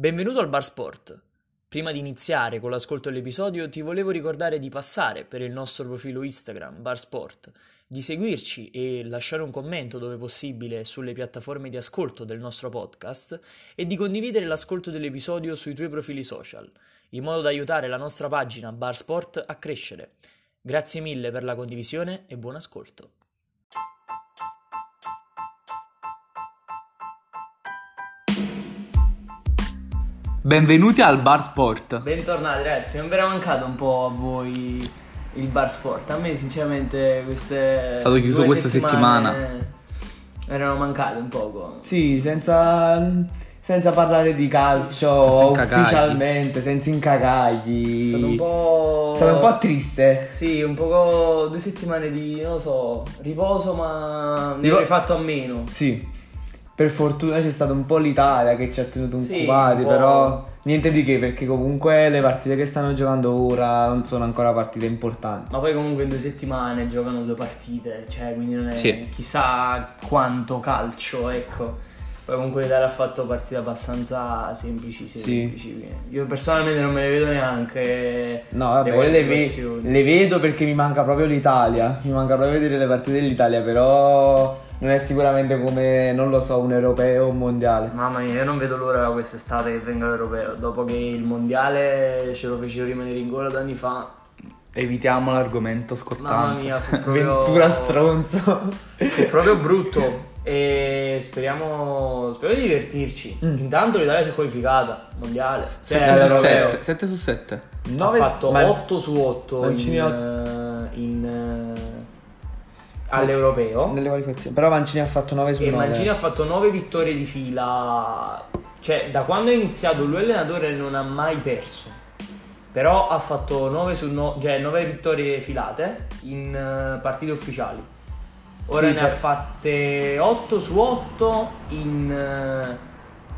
Benvenuto al Bar Sport. Prima di iniziare con l'ascolto dell'episodio ti volevo ricordare di passare per il nostro profilo Instagram Bar Sport, di seguirci e lasciare un commento dove possibile sulle piattaforme di ascolto del nostro podcast e di condividere l'ascolto dell'episodio sui tuoi profili social, in modo da aiutare la nostra pagina Bar Sport a crescere. Grazie mille per la condivisione e buon ascolto. Benvenuti al Bar Sport. Bentornati ragazzi, non vi era mancato un po' a voi il bar sport? A me sinceramente queste... È stato chiuso questa settimane Erano mancate un poco. Sì, senza, senza parlare di calcio Senza ufficialmente, senza incacagli. È stato un po'... È stato un po' triste. Sì, un po' due settimane di, non lo so, riposo ma ne Ripo- avrei fatto a meno. Sì. Per fortuna c'è stato un po' l'Italia che ci ha tenuto Sì, occupati, un po'. però niente di che perché comunque le partite che stanno giocando ora non sono ancora partite importanti. Ma poi comunque in due settimane giocano due partite, cioè quindi non è Sì. chissà quanto calcio, ecco. Poi comunque l'Italia ha fatto partite abbastanza semplici, semplici. Io personalmente non me le vedo neanche. No, vabbè, le le, ve- le vedo perché mi manca proprio l'Italia. Mi manca proprio vedere le partite dell'Italia, però non è sicuramente come, non lo so, un europeo o un mondiale. Mamma mia, io non vedo l'ora quest'estate che venga l'europeo. Dopo che il mondiale ce lo fecero rimanere in gola due anni fa. Evitiamo l'argomento Mamma scottante. mia, fu proprio. Ventura stronzo. fu proprio brutto. E speriamo. Spero di divertirci. Mm. Intanto l'Italia si è qualificata. Mondiale. Cioè, 7 su all'europeo. 7. 7 su 7. Nove- ha fatto ma- 8 su 8 Mancini in, all'europeo. Nelle qualificazioni. Però Mancini ha fatto 9 su E 9. Mancini ha fatto 9 vittorie di fila. Cioè, da quando è iniziato lui allenatore non ha mai perso. Però ha fatto 9 su 9, cioè 9 vittorie filate in eh, partite ufficiali. Ora Sì, ne per- ha fatte 8 su 8 in eh,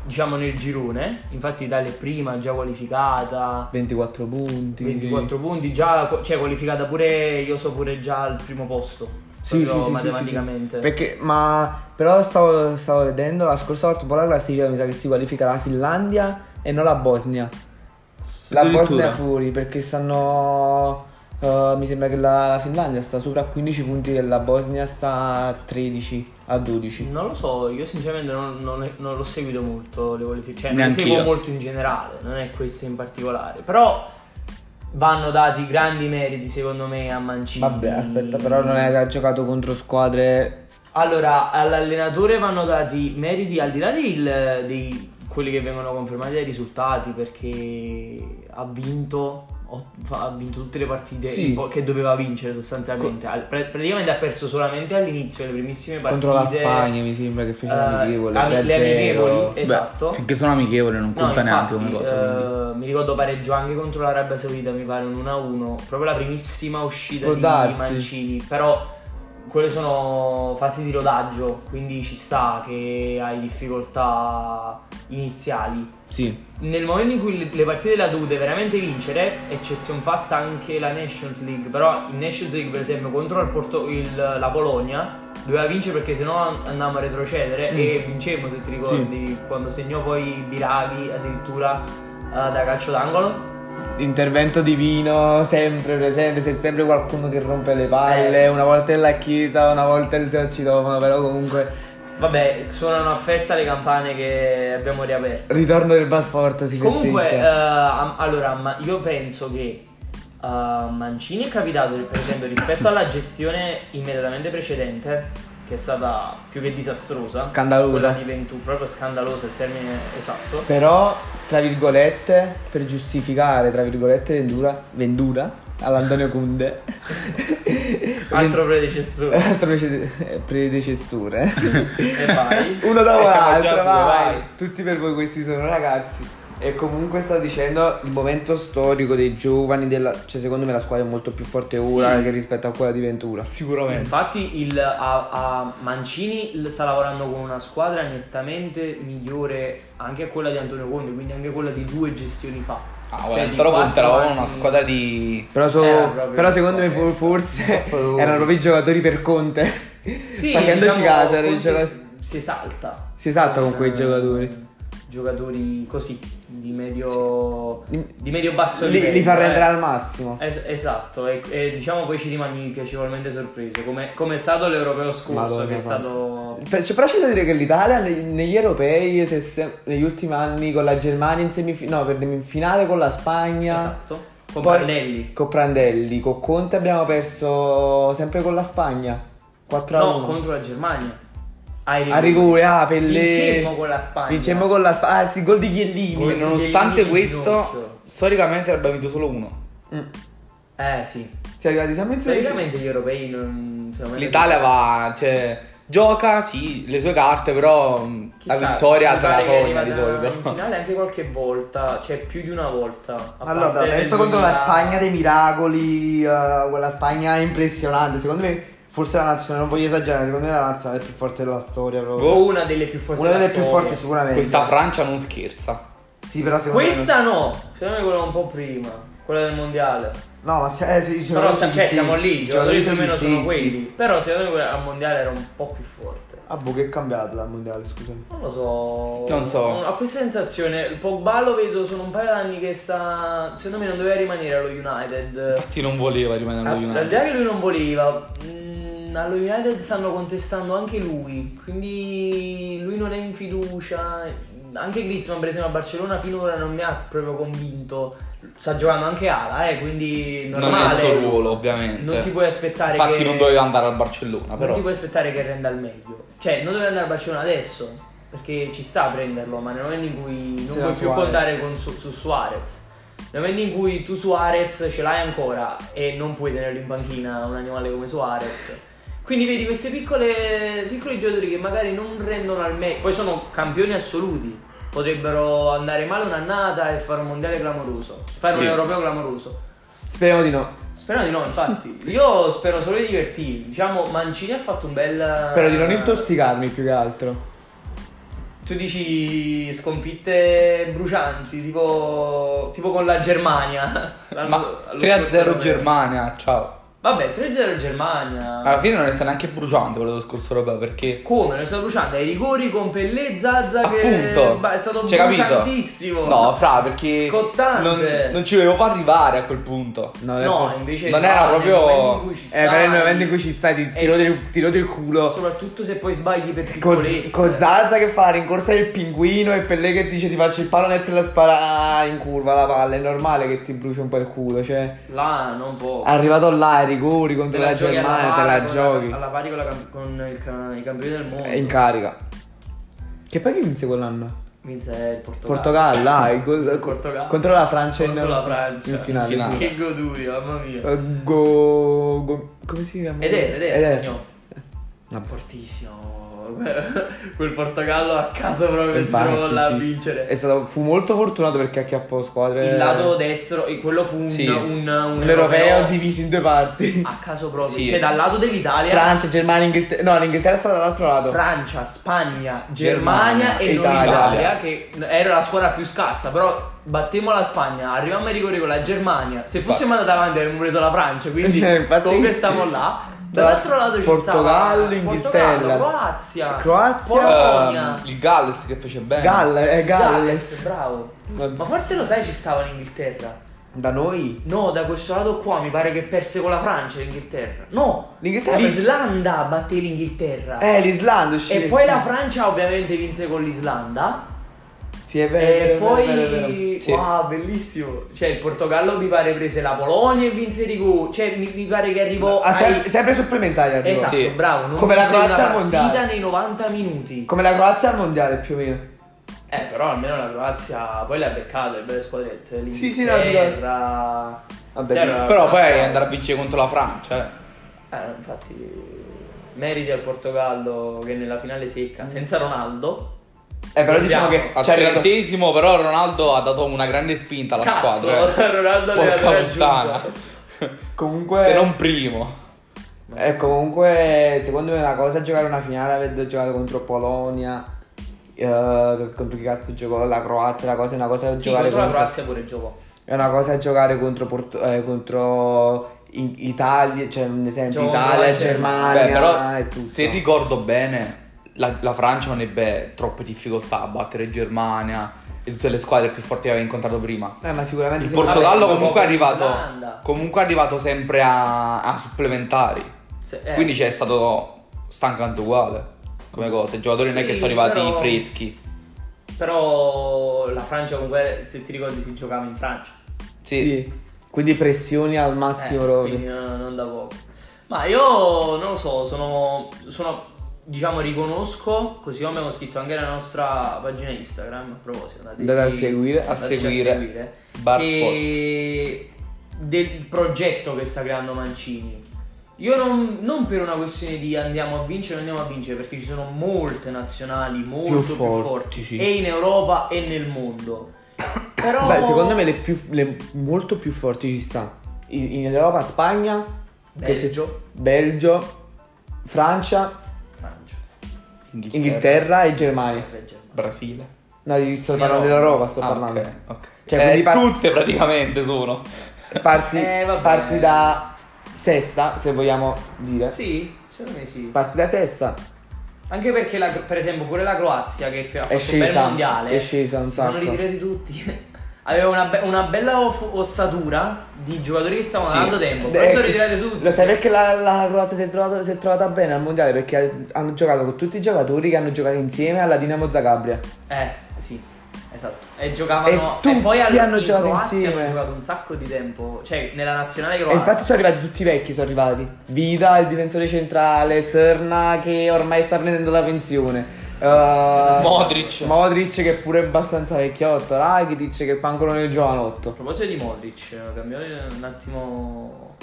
diciamo nel girone. Infatti l'Italia è prima, già qualificata. 24 punti. 24 punti, già cioè qualificata pure, io so pure già al primo posto. Sì, sì, proprio sì, sì, sì, sì. matematicamente. Perché, ma però stavo, stavo vedendo la scorsa volta un po' la classifica, mi sa che si qualifica la Finlandia e non la Bosnia. La. Bosnia fuori perché stanno. eh, mi sembra che la, la Finlandia sta sopra a 15 punti e la Bosnia sta a 13 a 12. Non lo so, io sinceramente non, non è- non l'ho seguito molto le qualifiche, cioè non le Neanch'io. seguo molto in generale, non è queste in particolare, però vanno dati grandi meriti secondo me a Mancini. Vabbè, aspetta, però non è che ha giocato contro squadre. Allora, all'allenatore vanno dati meriti al di là del- dei quelli che vengono confermati dai risultati perché ha vinto ha vinto tutte le partite Sì. che doveva vincere sostanzialmente. Al- pra- praticamente ha perso solamente all'inizio le primissime partite Contro la Spagna mi sembra che fece eh, amichevole. ami- le 3-0. amichevoli, Beh, esatto. finché sono amichevoli non No, conta neanche infatti, come cosa. eh, mi ricordo pareggio anche contro l'Arabia Saudita, mi pare un 1-1, proprio la primissima uscita Può di darsi. Mancini, però quelle sono fasi di rodaggio, quindi ci sta che hai difficoltà iniziali. Sì. Nel momento in cui le- partite le ha dovute veramente vincere, eccezione fatta anche la Nations League, però in Nations League per esempio contro il Porto- il- la Polonia doveva vincere perché sennò an- andavamo a retrocedere Mm. e vincemmo se ti ricordi quando segnò poi Biraghi addirittura eh, da calcio d'angolo. Intervento divino sempre presente, c'è sempre qualcuno che rompe le palle, Eh. una volta è la chiesa, una volta è il citofono, però comunque Vabbè, suonano a festa le campane che abbiamo riaperto. ritorno del passport si Comunque, festeggia. am- allora, ma io penso che eh, Mancini è capitato, per esempio, rispetto alla gestione immediatamente precedente, che è stata più che disastrosa, Scandalosa. di Ventura, proprio scandalosa il termine esatto. Però, tra virgolette, per giustificare, tra virgolette, vendura, vendura all'Antonio Kunde. Altro predecessore. Altro predecessore. e vai. Uno dopo già l'altro, due, vai. Tutti per voi questi sono ragazzi. E comunque sto dicendo il momento storico dei giovani della... Cioè secondo me la squadra è molto più forte ora Sì. che rispetto a quella di Ventura. Sicuramente. Infatti il, a, a Mancini sta lavorando con una squadra nettamente migliore anche a quella di Antonio Conte, quindi anche quella di due gestioni fa. Ah, Cioè, però quattro conteravamo anni- una squadra di. Però, so- proprio però secondo me forse troppo- erano proprio i giocatori per Conte. Sì, Facendoci diciamo, caso, Conte si, si esalta. Si esalta con quei Eh, giocatori. Giocatori così, di medio, di medio basso li, livello. li fa eh. rendere al massimo. Es- esatto, e, e diciamo poi ci rimani piacevolmente sorpreso, come, come è stato l'europeo scorso, Madonna, che è stato... Per- cioè, però c'è da dire che l'Italia ne- negli europei, se- negli ultimi anni con la Germania in semifinale, no, in finale con la Spagna, Esatto, con Poi- Prandelli. con Prandelli, con Conte abbiamo perso sempre con la Spagna. 4 a 1. No, contro la Germania. Ai A rigore, ah, Pelle. Vincemmo con la Spagna. Vincemmo con la Spagna. Ah, sì, gol di Chiellini. Gol- Nonostante Chiellini in questo, storicamente abbiamo vinto solo uno. Mm. Eh sì. Si è arrivati sempre in. Solitamente gli europei non... L'Italia va, cioè, gioca, sì, le sue carte, però la Chissà, vittoria mi se la sogna di arrivata In solito. finale anche qualche volta, cioè più di una volta. Allora, perso contro la 2000 Spagna dei miracoli. eh, quella Spagna impressionante. Secondo me, forse la nazionale, non voglio esagerare, secondo me è la nazionale più forte della storia. Proprio. O una delle più forti Una delle più storia. forti, sicuramente. Questa Francia non scherza. Sì, però secondo Questa no, secondo me quella un po' prima, quella del mondiale. me. No, ma se, eh, sì, i Però cioè, siamo lì, i i giocatori più o sono meno sono quelli. Però secondo me quella al mondiale era un po' più forte. Ah, boh, che è cambiato dal mondiale, scusami. Non lo so. Non so. Ho questa sensazione. Il Pogba lo vedo, sono un paio d'anni che sta. Secondo me non doveva rimanere allo United. Infatti non voleva rimanere allo Al United. di là che lui non voleva, mh, allo United stanno contestando anche lui, quindi lui non è in fiducia. Anche Griezmann, per esempio, a Barcellona finora non mi ha proprio convinto. Sta giocando anche ala, eh, quindi Non normale. è il suo ruolo, ovviamente. Non ti puoi aspettare Infatti che non doveva andare al Barcellona, non però. ti puoi aspettare che renda al meglio. Cioè, non deve andare a Barcellona adesso, perché ci sta a prenderlo, ma nel momento in cui non Sì, puoi più Suarez. contare con su, su Suarez. Nel momento in cui tu Suarez ce l'hai ancora e non puoi tenerlo in panchina un animale come Suarez. Quindi vedi queste piccole piccoli giocatori che magari non rendono al meglio, poi sono campioni assoluti. Potrebbero andare male un'annata e fare un mondiale clamoroso, fare Sì. un europeo clamoroso. Speriamo di no. Spero di no, infatti. Io spero solo di divertirmi. Diciamo, Mancini ha fatto un bel. Spero di non intossicarmi più che altro. Tu dici sconfitte brucianti, tipo, tipo con la Germania. Ma allo 3-0 scorso europeo. Germania, ciao. Vabbè, 3-0 Germania. Alla fine non è stato neanche bruciante quello dello scorso europeo perché Come? Ne sto bruciando ai rigori con Pellè Zazza che appunto sba- è stato Cioè, capito? bruciantissimo. No, fra perché Scottante. non, non ci dovevo arrivare a quel punto. No, è No, invece Non no, era proprio- momento in cui ci Eh, per il momento in cui ci stai, ti, ti rodi il, ti rodi il culo. Soprattutto se poi sbagli per Con, piccolezze. con Zazza che fa la rincorsa del pinguino e Pelle che dice ti faccio il pallone e te la spara in curva la palla. È normale che ti bruci un po' il culo. Cioè, Là non può. arrivato là rigori contro la, la Germania, te la giochi. alla pari con, la con il ca- i campioni del mondo. È in carica. Che poi chi vinse quell'anno? Vinse il Portogallo. Portogallo, Il Portogallo. contro la Francia in, Contro la Francia. in finale. In. Che goduria, mamma mia. Eh, Go, go- come si chiama? Ed è, ed è, Vabbè. Fortissimo. Quel Portogallo a caso proprio si Infatti, trovò là a sì. vincere. È stato, fu molto fortunato perché acchiappò squadre. Il lato destro, e quello fu un, Sì. un, un un europeo diviso in due parti. a caso proprio. Sì. Cioè, dal lato dell'Italia, Francia, Germania, Inghilterra. No, l'Inghilterra è stata dall'altro lato. Francia, Spagna, Germania Germania e Italia. Italia, che era la squadra più scarsa, però battemmo la Spagna, arrivammo ai rigori con la Germania. Se fossimo andati avanti avremmo preso la Francia, quindi comunque stiamo là. Dall'altro lato ci Portogallo, stava Inghilterra. Portogallo, Croazia, Croazia. Polonia, Ehm, il Galles che fece bene. Gall, è Galles. Galles, bravo. Ma forse lo sai ci stava l'Inghilterra. Da noi? No, da questo lato qua mi pare che perse con la Francia l'Inghilterra. No, L'Inghilterra l'Islanda batté l'Inghilterra. Eh, l'Islanda uscì. e poi la Francia ovviamente vinse con l'Islanda. Sì, è vero. E è vero, poi, è vero, è vero, wow, bellissimo. Cioè, il Portogallo mi pare prese la Polonia e vinse i rigori. Cioè, mi, mi pare che arrivò. Ah, ai- sempre supplementari arrivò. Esatto, Sì. bravo. Non Come la Croazia al partita mondiale. nei 90 minuti. Come la Croazia al mondiale più o meno. Eh, però almeno la Croazia poi l'ha beccato, le belle squadrette. Sì, sì, no, L'Inghilterra. Vabbè, L'Inghilterra- Però poi andare a vincere contro la Francia, eh. Eh, infatti, meriti al Portogallo che nella finale secca, senza Ronaldo. Eh, però diciamo che Al ci è arrivato. trentesimo però Ronaldo ha dato una grande spinta alla Cazzo, squadra. eh. Ronaldo Porca puttana. Comunque. Se non primo. Eh, comunque, secondo me è una cosa giocare una finale, aver giocato contro Polonia. eh, contro chi cazzo giocò la Croazia, la cosa è una cosa Sì, giocare contro la contro. Croazia pure giocò. È una cosa giocare contro, Porto- eh, contro in- Italia, cioè un esempio Gioco Italia, la Germania Beh, però e tutto. se ricordo bene, la, la Francia non ebbe troppe difficoltà a battere Germania e tutte le squadre più forti che aveva incontrato prima. Eh, ma sicuramente Il Portogallo comunque è arrivato, comunque è arrivato sempre a, a supplementari. Se- eh, Quindi c'è stato stancante uguale come cosa. I giocatori non è che Sì, sono arrivati però- freschi. Però la Francia comunque, se ti ricordi, si giocava in Francia. Sì. Sì. Quindi pressioni al massimo Eh, proprio. quindi non, non da poco. Ma io non lo so, sono, sono diciamo riconosco, così come abbiamo scritto anche nella nostra pagina Instagram, a proposito, Andate a seguire. A seguire. Bar che del progetto che sta creando Mancini. Io non, non per una questione di andiamo a vincere andiamo a vincere, perché ci sono molte nazionali molto Più più, forti, forti, sì. e in Europa e nel mondo. Però Beh, secondo me le, più, le molto più forti ci sta. In, in Europa Spagna, Belgio, Belgio, Francia, Inghilterra e Germania. Brasile. No, io sto parlando Europa. dell'Europa, sto Ah, parlando. ok, ok. Cioè, Eh, par- tutte praticamente sono. Parti, Eh, parti da sesta, se vogliamo dire. Sì, secondo me sì. Parti da sesta. Anche perché, la- per esempio, pure la Croazia che ha fatto un scesa, bel mondiale è scesa un si sono sacco. ritirati tutti. Aveva una, be- una bella off- ossatura di giocatori che stavano Sì. dando tempo. Eh, Però si sono ritirati tutti. Lo sai perché la, la Croazia si è, trovato- si è trovata bene al mondiale? Perché hanno giocato con tutti i giocatori che hanno giocato insieme alla Dinamo Zagabria. Eh, sì, esatto. E giocavano. E E, poi al- hanno in giocato Croazia insieme. hanno giocato un sacco di tempo. Cioè, nella nazionale E croata. infatti sono arrivati tutti i vecchi, sono arrivati. Vida, il difensore centrale, Serna che ormai sta prendendo la pensione. Uh, Modric. Modric che pure è abbastanza vecchiotto. Rakitic che fa ancora nel A giovanotto. proposito di Modric, cambiamo un attimo.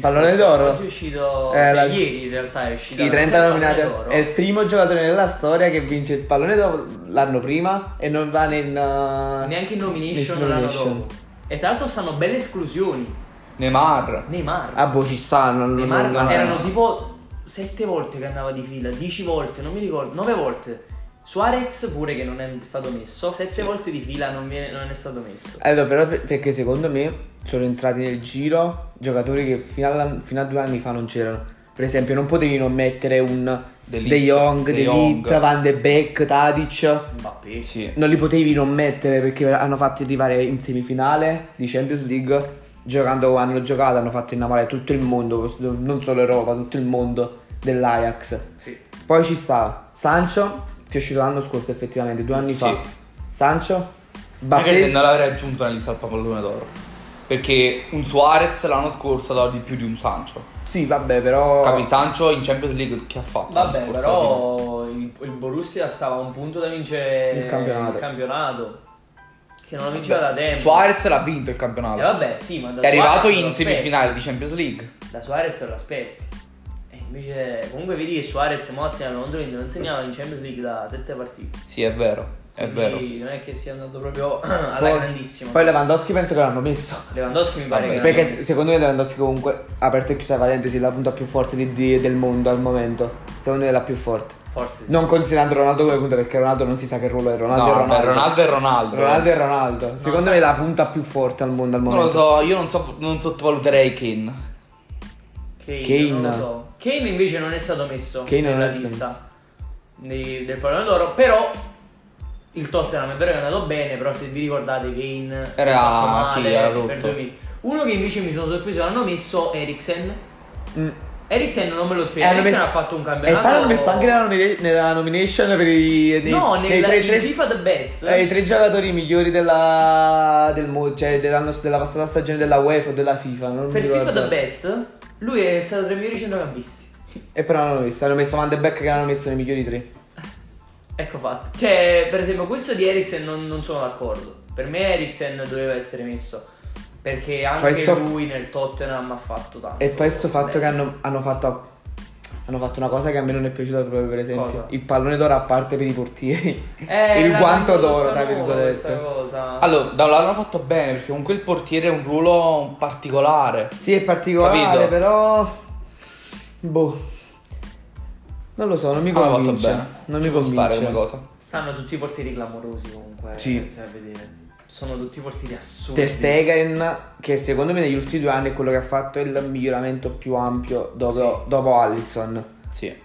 Pallone d'oro? Oggi è uscito. Eh, cioè, la- Ieri in realtà è uscito. I 30 nominati è il primo giocatore nella storia che vince il pallone d'oro l'anno prima e non va nel uh, Neanche in nomination nel l'anno nomination. dopo. E tra l'altro stanno belle esclusioni. Neymar. Neymar. Ah, boh, ci stanno. non- Neymar non- erano tipo 7 volte che andava di fila, 10 volte, non mi ricordo, 9 volte. Suarez pure che non è stato messo, 7 volte di fila non, viene- non è stato messo. Allora, però per- perché secondo me sono entrati nel giro giocatori che fino, alla- fino a due anni fa non c'erano. Per esempio, non potevi non mettere un De Jong, De De. Ligt, Van de Beek, Tadic. Mbappé. Sì. Non li potevi non mettere perché hanno fatto arrivare in semifinale di Champions League. Giocando come hanno giocato, hanno fatto innamorare tutto il mondo, non solo Europa, tutto il mondo dell'Ajax. Sì. Poi ci sta Sancho, che è uscito l'anno scorso effettivamente, due anni Sì. fa. Sancho, Magari se Mbappé, non l'avrei aggiunto nella lista al pallone d'oro. Perché un Suarez l'anno scorso ha dato di più di un Sancho. Sì, vabbè, però. Capi Sancho in Champions League che ha fatto? Vabbè, però il, il Borussia stava a un punto da vincere Il campionato. il campionato, Che non vinceva da tempo. Suarez l'ha vinto il campionato. E vabbè, sì, ma da È arrivato Suarez lo in semifinale di Champions League. Da Suarez lo aspetti. E invece, comunque vedi che Suarez mo stiamo contro l'Inter, non segnava in Champions League da 7 partite. Sì, è vero. È vero. Non è che sia andato proprio alla Poi, grandissima. poi Lewandowski penso che l'hanno messo. Lewandowski mi pare Vabbè, che Perché se- secondo me Lewandowski comunque, aperta e chiusa parentesi, è la punta più forte di- di- del mondo al momento. Secondo me è la più forte. Forse sì. Non considerando Ronaldo come punta perché Ronaldo non si sa che ruolo è. Ronaldo No, è beh, Ronaldo. Ronaldo è Ronaldo. Ronaldo è Ronaldo. Secondo me è la punta più forte al mondo al Non momento. lo so, io non, so, non sottovaluterei Kane. Kane, Kane. non lo so. Kane invece non è stato messo Kane non nella è stato lista di- del pallone d'oro, però il Tottenham è vero che è andato bene, però se vi ricordate Kane Era- male sì, era per due mesi. Uno che invece mi sono sorpreso l'hanno messo Eriksen. Mm. Eriksen non me lo E spiego, hanno Eriksen messo- ha fatto un E campionato. poi hanno messo anche nella, nomina- nella nomination per i, dei, No, nel, dei tre, tre- FIFA The Best. eh, i tre giocatori migliori della, del, cioè dell'anno- della passata stagione della UEFA o della FIFA. Non per FIFA. The Best, lui è stato tra i migliori centrocampisti. E però non hanno messo. Hanno messo Van de Beek che hanno messo nei migliori tre. Ecco fatto. Cioè, per esempio, questo di Eriksen non, non sono d'accordo. Per me Eriksen doveva essere messo. Perché anche so- lui nel Tottenham ha fatto tanto. E poi sto fatto bene. che hanno, hanno fatto. Hanno fatto una cosa che a me non è piaciuta proprio, per esempio. Cosa? Il pallone d'oro a parte per i portieri. Eh, il guanto d'oro, tra virgolette. cosa. Allora, da un lato hanno fatto bene perché comunque il portiere è un ruolo particolare. Sì, è particolare, Capito? però. Boh. Non lo so, non mi fatto convince. bene. Non mi convince. come cosa. Stanno tutti i portieri clamorosi comunque. Sì. eh, Se a vedere. Sono tutti portieri assurdi. Ter Stegen, che secondo me negli ultimi due anni è quello che ha fatto il miglioramento più ampio dopo, Sì. dopo Allison. Sì.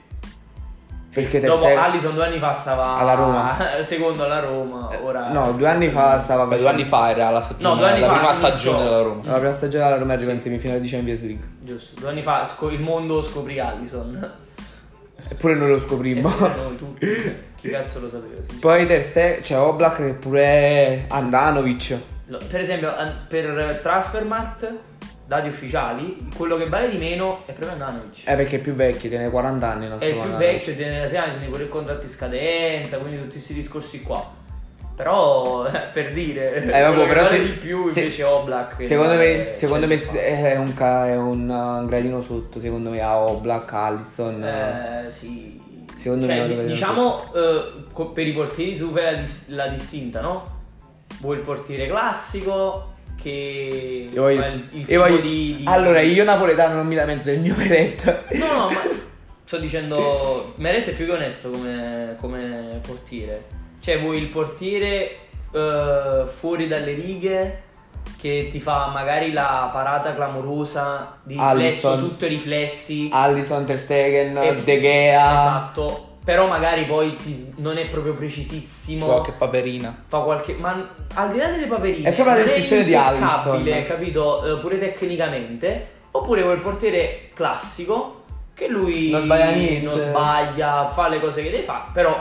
Perché Ter Dopo Stegen- Allison due anni fa stava Alla Roma. secondo alla Roma, ora No, due anni fa stava Beh, due anni fa era la stagione, No, due anni la fa prima stagione della Roma. La prima stagione della Roma arriva in semifinale di Champions League. Giusto, due anni fa sco- il mondo scoprì Allison. Eppure noi lo scoprimmo. E noi tutti. Chi cazzo lo sapeva? sì. Poi Ter Stegen, c'è Oblak che pure è Andanovic. Lo- Per esempio, an- per Transfermarkt, dati ufficiali, quello che vale di meno è proprio Andanovic. Eh perché è più vecchio, tiene 40 anni. È il più vecchio, tiene la serie, tiene pure il contratto in scadenza, quindi tutti questi discorsi qua. Però, per dire, Eh, vabbè, però vale se- di più se- invece Oblak. Secondo me, secondo me 100 passa. è un, è un, gradino sotto. Secondo me a Oblak, Allison. Eh, sì. Secondo Cioè, me diciamo eh, per i portieri tu fai la, la distinta, no? Vuoi il portiere classico che Io voglio- il, il io voglio- di, di- Allora, io napoletano non mi lamento del mio Meret. No, no, ma sto dicendo Meret è più che onesto come, come portiere. Cioè, vuoi il portiere eh, fuori dalle righe che ti fa magari la parata clamorosa di riflesso, Alisson. tutto i riflessi. Allison, Ter Stegen, E- De Gea. Esatto. Però magari poi ti- non è proprio precisissimo. Qualche paperina. Fa qualche. Ma al di là delle paperine. È proprio la descrizione di Alisson. capito? Eh, pure tecnicamente. Oppure quel portiere classico. Che lui Non sbaglia niente. non sbaglia, fa le cose che deve fare. Però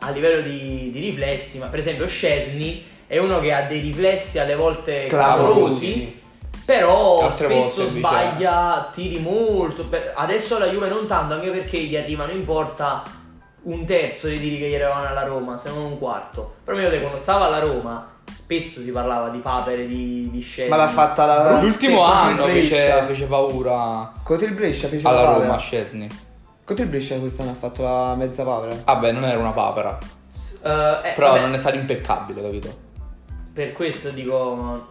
a livello di, di riflessi, ma per esempio Scesni è uno che ha dei riflessi alle volte Clamorosi. Però Altre spesso volte sbaglia tiri molto. Adesso la Juve non tanto, anche perché gli arrivano in porta un terzo dei tiri che gli arrivavano alla Roma, se non un quarto. Però mi ricordo quando stava alla Roma, spesso si parlava di papere di, di Scesni. Ma l'ha fatta la. L'ultimo anno fece, fece paura Contro il Brescia fece alla la Roma. Scesni. Contro il Brescia quest'anno ha fatto la mezza papera. Vabbè, non era una papera. S- eh, eh, Però vabbè, non è stato impeccabile, capito? Per questo dico.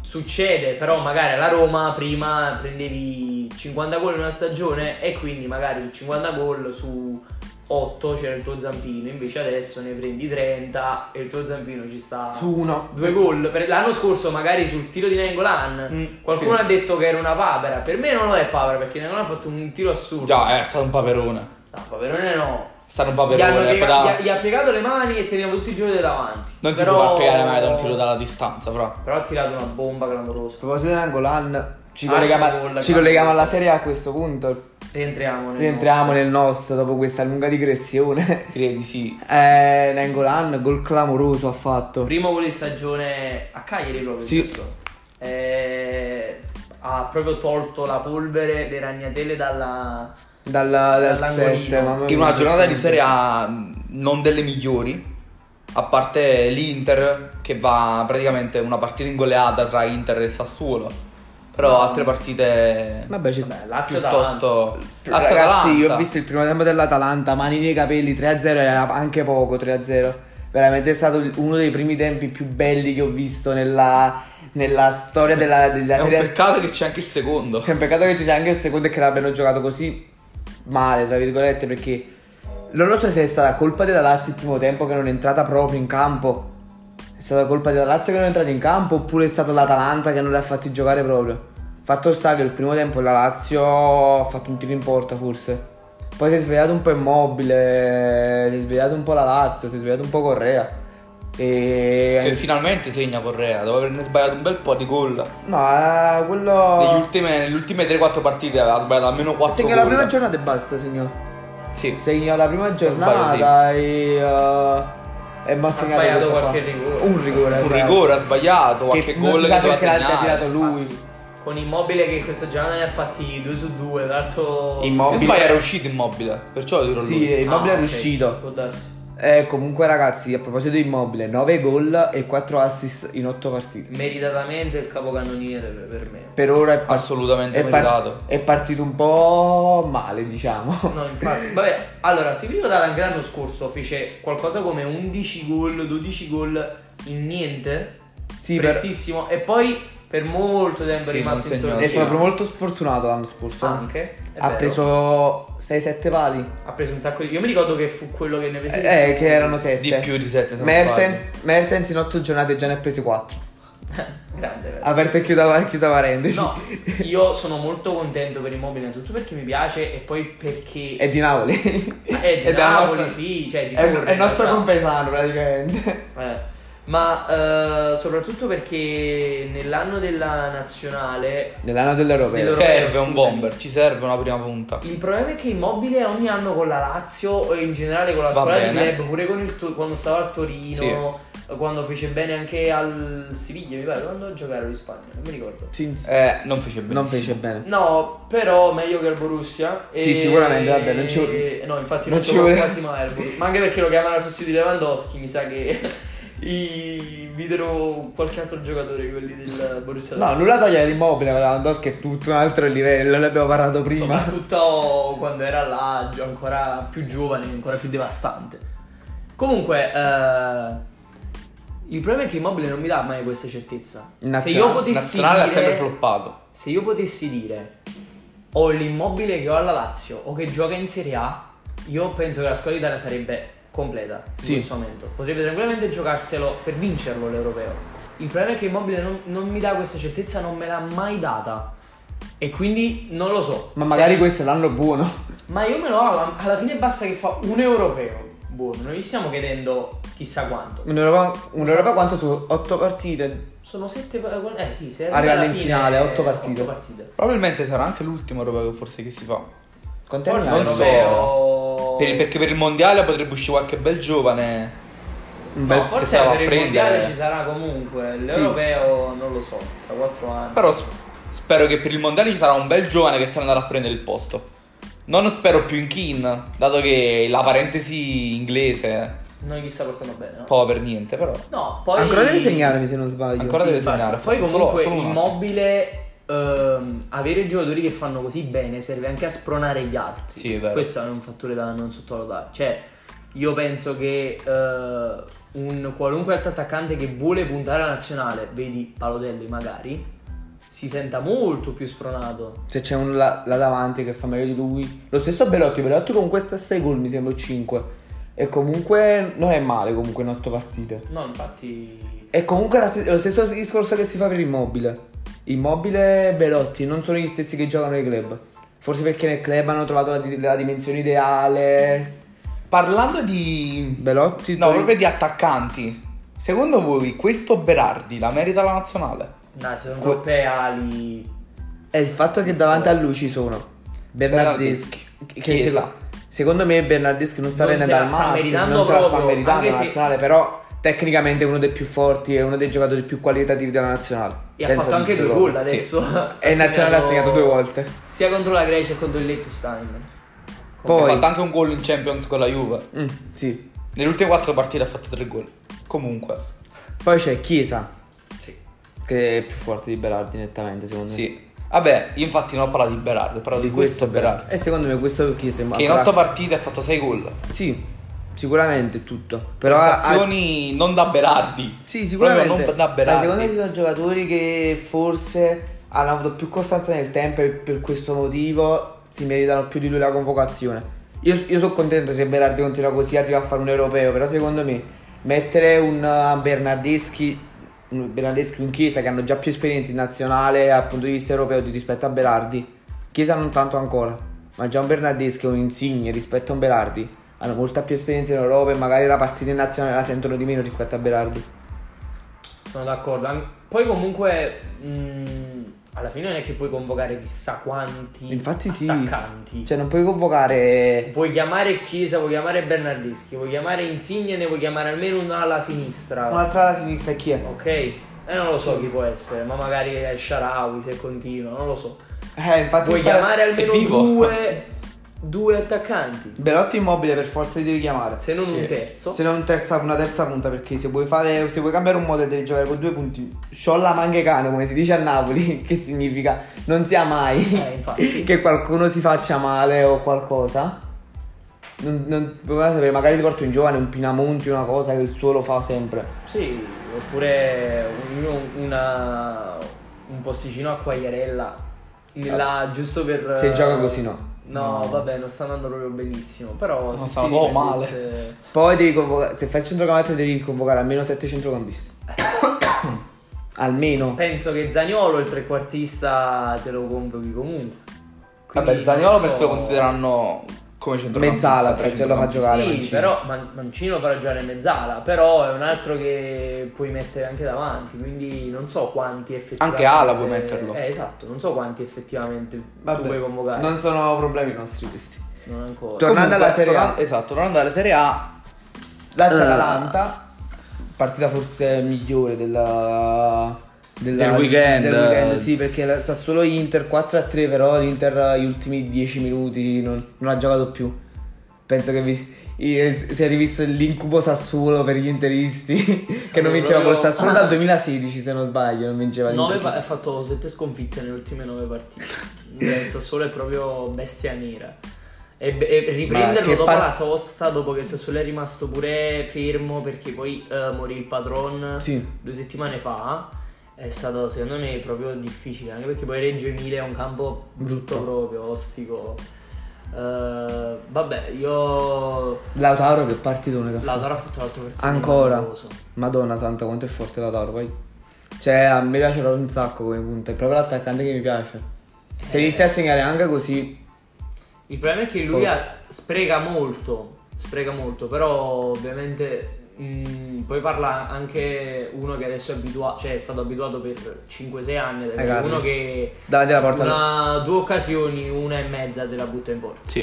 Succede, però magari alla Roma prima prendevi 50 gol in una stagione e quindi magari 50 gol su 8 c'era il tuo zampino, invece adesso ne prendi 30 e il tuo zampino ci sta Su uno. due gol. Per- L'anno scorso magari sul tiro di Nengolan Mm, qualcuno sì. ha detto che era una papera, per me non lo è papera perché Nengolan ha fatto un tiro assurdo. Già, è stato un paperone. No, paperone no. È stato un Gli, hanno paperone. piega- ecco, da- gli ha, gli ha piegato le mani e teniamo tutti i giochi davanti. Non ti Però- può piegare mai da un tiro dalla distanza, però. Però ha tirato una bomba clamorosa. A proposito di Angolan, ci, colleghiamo, ci colleghiamo alla serie a questo punto. Rientriamo. nel Rientriamo nostro. nel nostro dopo questa lunga digressione. Direi di sì. Eh, Nangolan, gol clamoroso ha fatto. Primo gol di stagione a Cagliari proprio. Sì. giusto? Eh, ha proprio tolto la polvere, le ragnatele dalla... Dal, dal Dall'angolino. 7, mamma In una giornata di Serie A non delle migliori. A parte l'Inter, che va praticamente una partita ingoleata tra Inter e Sassuolo. Però altre partite Vabbè, ci Vabbè, Lazio piuttosto. Ragazzi, Lazio-Atalanta. io ho visto il primo tempo dell'Atalanta, mani nei capelli, 3-0 era anche poco, 3-0. Veramente è stato uno dei primi tempi più belli che ho visto nella, nella storia della, della È un serie. peccato che c'è anche il secondo. È un peccato che ci sia anche il secondo e che l'abbiano giocato così male, tra virgolette, perché non lo so se è stata colpa della Lazio il primo tempo che non è entrata proprio in campo. È stata colpa della Lazio che non è entrata in campo oppure è stato l'Atalanta che non li ha fatti giocare proprio. Fatto sta che il primo tempo la Lazio ha fatto un tiro in porta forse. Poi si è svegliato un po' immobile, si è svegliato un po' la Lazio, si è svegliato un po' Correa. E... Che finalmente segna Correa, dopo averne sbagliato un bel po' di gol. No, eh, quello... Negli ultime- nelle ultime 3-4 partite aveva sbagliato almeno 4 Segna gol. la prima giornata e basta, signor. Sì. Segna la prima giornata sbaglio, e, uh, e mi ha sbagliato qualche qua. rigore. Un rigore. Un esatto. rigore ha sbagliato, qualche gol che doveva perché l'ha segnare. tirato lui. Con Immobile che questa giornata ne ha fatti 2 su 2, tra l'altro... Se Immobile. sbaglio era uscito immobile, perciò lo tiro Sì, lui. Immobile Ah, è ok, riuscito. può darsi. Eh, comunque ragazzi, a proposito di Immobile, 9 gol e 4 assist in 8 partite. Meritatamente il capocannoniere per per me. Per ora è, par- Assolutamente è, par- meritato. è partito un po' male, diciamo. No, infatti. Vabbè, allora, si ricorda anche l'anno scorso fece qualcosa come 11 gol, 12 gol in niente. Sì, per- prestissimo. E poi per molto tempo è Sì, rimasto in segnò, è stato molto sfortunato l'anno scorso. Anche. è ha vero. preso 6-7 pali. Ha preso un sacco di. Io mi ricordo che fu quello che ne prese. Eh, che erano 7. Di più di 7 se non Mertens, Mertens in 8 giornate già ne ha presi 4. Grande, vero? Aperta e chiusa, chiusa parentesi. No, io sono molto contento per Immobile, innanzitutto perché mi piace e poi perché È di Napoli. è di della Napoli, nostra- sì, cioè di È, Torre, è il nostro compesano praticamente. Eh, Ma eh, soprattutto perché nell'anno della nazionale Nell'anno dell'Europeo. Dell'Europeo. Serve un bomber, ci serve una prima punta. il problema è che Immobile ogni anno con la Lazio e in generale con la Va squadra di bene. club, pure con il quando stava al Torino, quando fece bene anche al Siviglia, mi pare, quando giocarono in Spagna, non mi ricordo. Sì, Eh, non fece benissimo. non fece bene. No, però meglio che il Borussia. Sì, e- sicuramente, vabbè, non ci vuole- No, infatti non non, ci ci vuole quasi mai Borussia. Ma anche perché lo chiamano al sostituto di Lewandowski, mi sa che i... videro qualche altro giocatore, quelli del Borussia. No, nulla toglie all'immobile, ma Lewandowski è tutto un altro livello, ne abbiamo parlato prima. Soprattutto quando era là, ancora più giovane, ancora più devastante. Comunque, eh, il problema è che Immobile non mi dà mai questa certezza. In Se io nazionale- potessi Nazionale dire, sempre floppato. se io potessi dire ho l'immobile che ho alla Lazio o che gioca in Serie A, io penso che la squadra italiana sarebbe completa in Sì. questo momento. Potrebbe tranquillamente giocarselo per vincerlo l'europeo. Il problema è che Immobile non, non mi dà questa certezza, non me l'ha mai data. E quindi non lo so. Ma magari questo è l'anno buono. Ma io me lo auguro, alla fine basta che fa un europeo. Buono, non gli stiamo chiedendo chissà quanto. Un'Europa, un'Europa quanto su 8 partite? Sono sette. Eh sì, se Arriva in fine, finale, otto partite. otto partite. Probabilmente sarà anche l'ultimo europeo forse che si fa. Forse anni non so. Per- perché per il mondiale potrebbe uscire qualche bel giovane. Bel- No, forse per il mondiale ci sarà comunque. L'europeo non lo so, tra quattro anni. Però spero che per il mondiale ci sarà un bel giovane che sta andando a prendere il posto. Non spero più in Kin, dato che la parentesi inglese, Non gli sta portando bene, no? poco per niente, però. No, poi. Ancora deve segnarmi se non sbaglio. Ancora Sì. deve Infatti, segnare. Poi Solo- comunque solo un assist. immobile ehm, avere giocatori che fanno così bene serve anche a spronare gli altri. Sì, è vero. Questo è un fattore da non sottovalutare. Cioè, io penso che eh, un qualunque altro attaccante che vuole puntare alla nazionale, vedi Palotelli magari, si senta molto più spronato. Se c'è un là, là davanti che fa meglio di lui. Lo stesso Belotti. Belotti con questa 6 gol mi sembra 5. E comunque non è male comunque in 8 partite. No, infatti. E comunque la- lo stesso discorso che si fa per Immobile. Immobile e Belotti non sono gli stessi che giocano nei club. Forse perché nel club hanno trovato la, la dimensione ideale. Parlando di. Belotti No, proprio di attaccanti. Secondo voi questo Berardi la merita la nazionale? Dai, ci sono Que- troppe ali. è il fatto che davanti a lui ci sono Bernardeschi. Che Chiesa. seco- secondo me Bernardeschi non sta Non rendendo al massimo, non se la sta meritando la nazionale, però tecnicamente è uno dei più forti e uno dei giocatori più qualitativi della nazionale. E ha fatto anche due gol adesso. E in nazionale ha segnato due volte. Sia contro la Grecia che contro il Liechtenstein. Poi- ha fatto anche un gol in Champions con la Juve. Mm, sì. Nelle ultime quattro partite ha fatto tre gol. Comunque, Poi c'è Chiesa, Sì. che è più forte di Berardi nettamente, secondo me. sì. Vabbè, io infatti non ho parlato di Berardi, ho parlato di, questo Berardi. E secondo me questo Chiesa è Che in otto partite ha fatto sei gol. Sì, sicuramente tutto. Però ha- Prestazioni non da Berardi. Sì, sicuramente. Non da Ma Berardi. secondo me ci sono giocatori che forse hanno avuto più costanza nel tempo e per questo motivo si meritano più di lui la convocazione. Io, io sono contento se Berardi continua così, arriva a fare un europeo, però secondo me mettere un uh, Bernardeschi, un Bernardeschi un Chiesa che hanno già più esperienza in nazionale dal punto di vista europeo di rispetto a Berardi, Chiesa non tanto ancora, ma già un Bernardeschi o un Insigne rispetto a un Berardi hanno molta più esperienza in Europa e magari la partita in nazionale la sentono di meno rispetto a Berardi. Sono d'accordo. Poi comunque mh, alla fine non è che puoi convocare chissà quanti Infatti sì. attaccanti. Cioè non puoi convocare... Puoi chiamare Chiesa, puoi chiamare Bernardeschi, puoi chiamare Insigne, ne puoi chiamare almeno una alla sinistra. Un'altra alla sinistra e chi è? Ok? E non lo so chi può essere, ma magari è Sharawi se continua, non lo so. Eh, infatti Puoi chiamare almeno due, due attaccanti, Belotti immobile per forza li devi chiamare. se non Sì. un terzo. Se non terza, una terza punta perché se vuoi fare se vuoi cambiare un modo devi giocare con due punti. Sciolla manche cane come si dice a Napoli, che significa non sia mai Eh, infatti. che qualcuno si faccia male o qualcosa. Non, non, magari ti porto un giovane, un Pinamonti, una cosa che il suo lo fa sempre. Sì, oppure un, una- un posticino a Quagliarella. nella- giusto per. Se gioca così no. No, No. vabbè, non sta andando proprio benissimo. Però No, se sta si po' riprendesse- Poi devi convocare, se fai il centrocampista devi convocare almeno 7 centrocampisti. Almeno. Penso che Zagnolo il trequartista te lo convochi comunque. Vabbè, Quindi, Zaniolo non so- penso lo considereranno come centrocampista. Mezzala, Francesco lo fa giocare. Sì, Mancini. però Man- Mancino farà giocare mezzala, però è un altro che puoi mettere anche davanti, quindi non so quanti effettivamente... Anche ala puoi metterlo. Eh, esatto, non so quanti effettivamente Vabbè, tu puoi convocare. Non sono problemi nostri questi. Non ancora. Tornando alla Serie A. tornando- Esatto, tornando alla Serie A. Lazio-Atalanta, partita forse migliore della, della- Del weekend. del weekend, sì, perché la Sassuolo Inter 4-3, però l'Inter gli ultimi 10 minuti non, non ha giocato più. Penso che vi, si è rivisto l'incubo Sassuolo per gli interisti, che non vinceva proprio- col Sassuolo dal 2016 se non sbaglio, non vinceva Nove l'Inter. pa- ha fatto sette sconfitte nelle ultime nove partite. Il Sassuolo è proprio bestia nera. E, e riprenderlo dopo par- la sosta, dopo che il Sassuolo è rimasto pure fermo perché poi eh, morì il patron Sì. due settimane fa. È stato secondo me proprio difficile, anche perché poi Reggio Emilia è un campo brutto proprio, ostico. Eh, vabbè, io Lautaro che partitone che ha fatto. Lautaro ha fatto l'altro partito. Ancora. meraviglioso. Madonna santa, quanto è forte Lautaro poi. Cioè, a me piace proprio un sacco come punto. È proprio l'attaccante che mi piace. Se Eh. inizia a segnare anche così, Il problema è che lui ha- spreca molto, spreca molto, però ovviamente mh, poi parla anche uno che adesso è abituato, cioè è stato abituato per 5-6 anni, carri. uno che davanti alla porta. una, due occasioni, una e mezza te la butta in porta. Sì.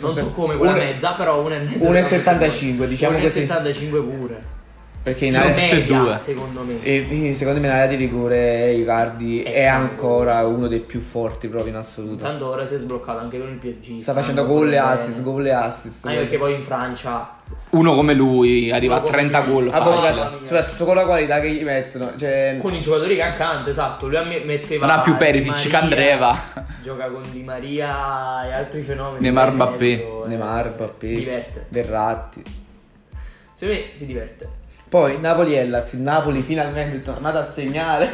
Non so Forse- come quella una- mezza, però una e mezza. una e te la butta in 75, porta. diciamo Una e così. 75 pure. Perché in area, tutte e due. secondo me. e- e secondo me in area di rigore Icardi È è ancora uno dei più forti proprio in assoluto. Intanto ora si è sbloccato anche con il PSG. Sta facendo gol e assist, gol e assist. Anche perché poi in Francia Uno come lui arriva a Uno come 30 lui. gol facile. Soprattutto con la qualità che gli mettono. Cioè, con i giocatori che accanto, esatto. Lui a me- metteva Non ha più Perisic che Andreva. Gioca con Di Maria e altri fenomeni. Neymar Mbappé. eh, Neymar, Mbappé, Si diverte. Verratti. Secondo me si diverte. Poi Napoli Hellas, il Napoli finalmente è tornato a segnare.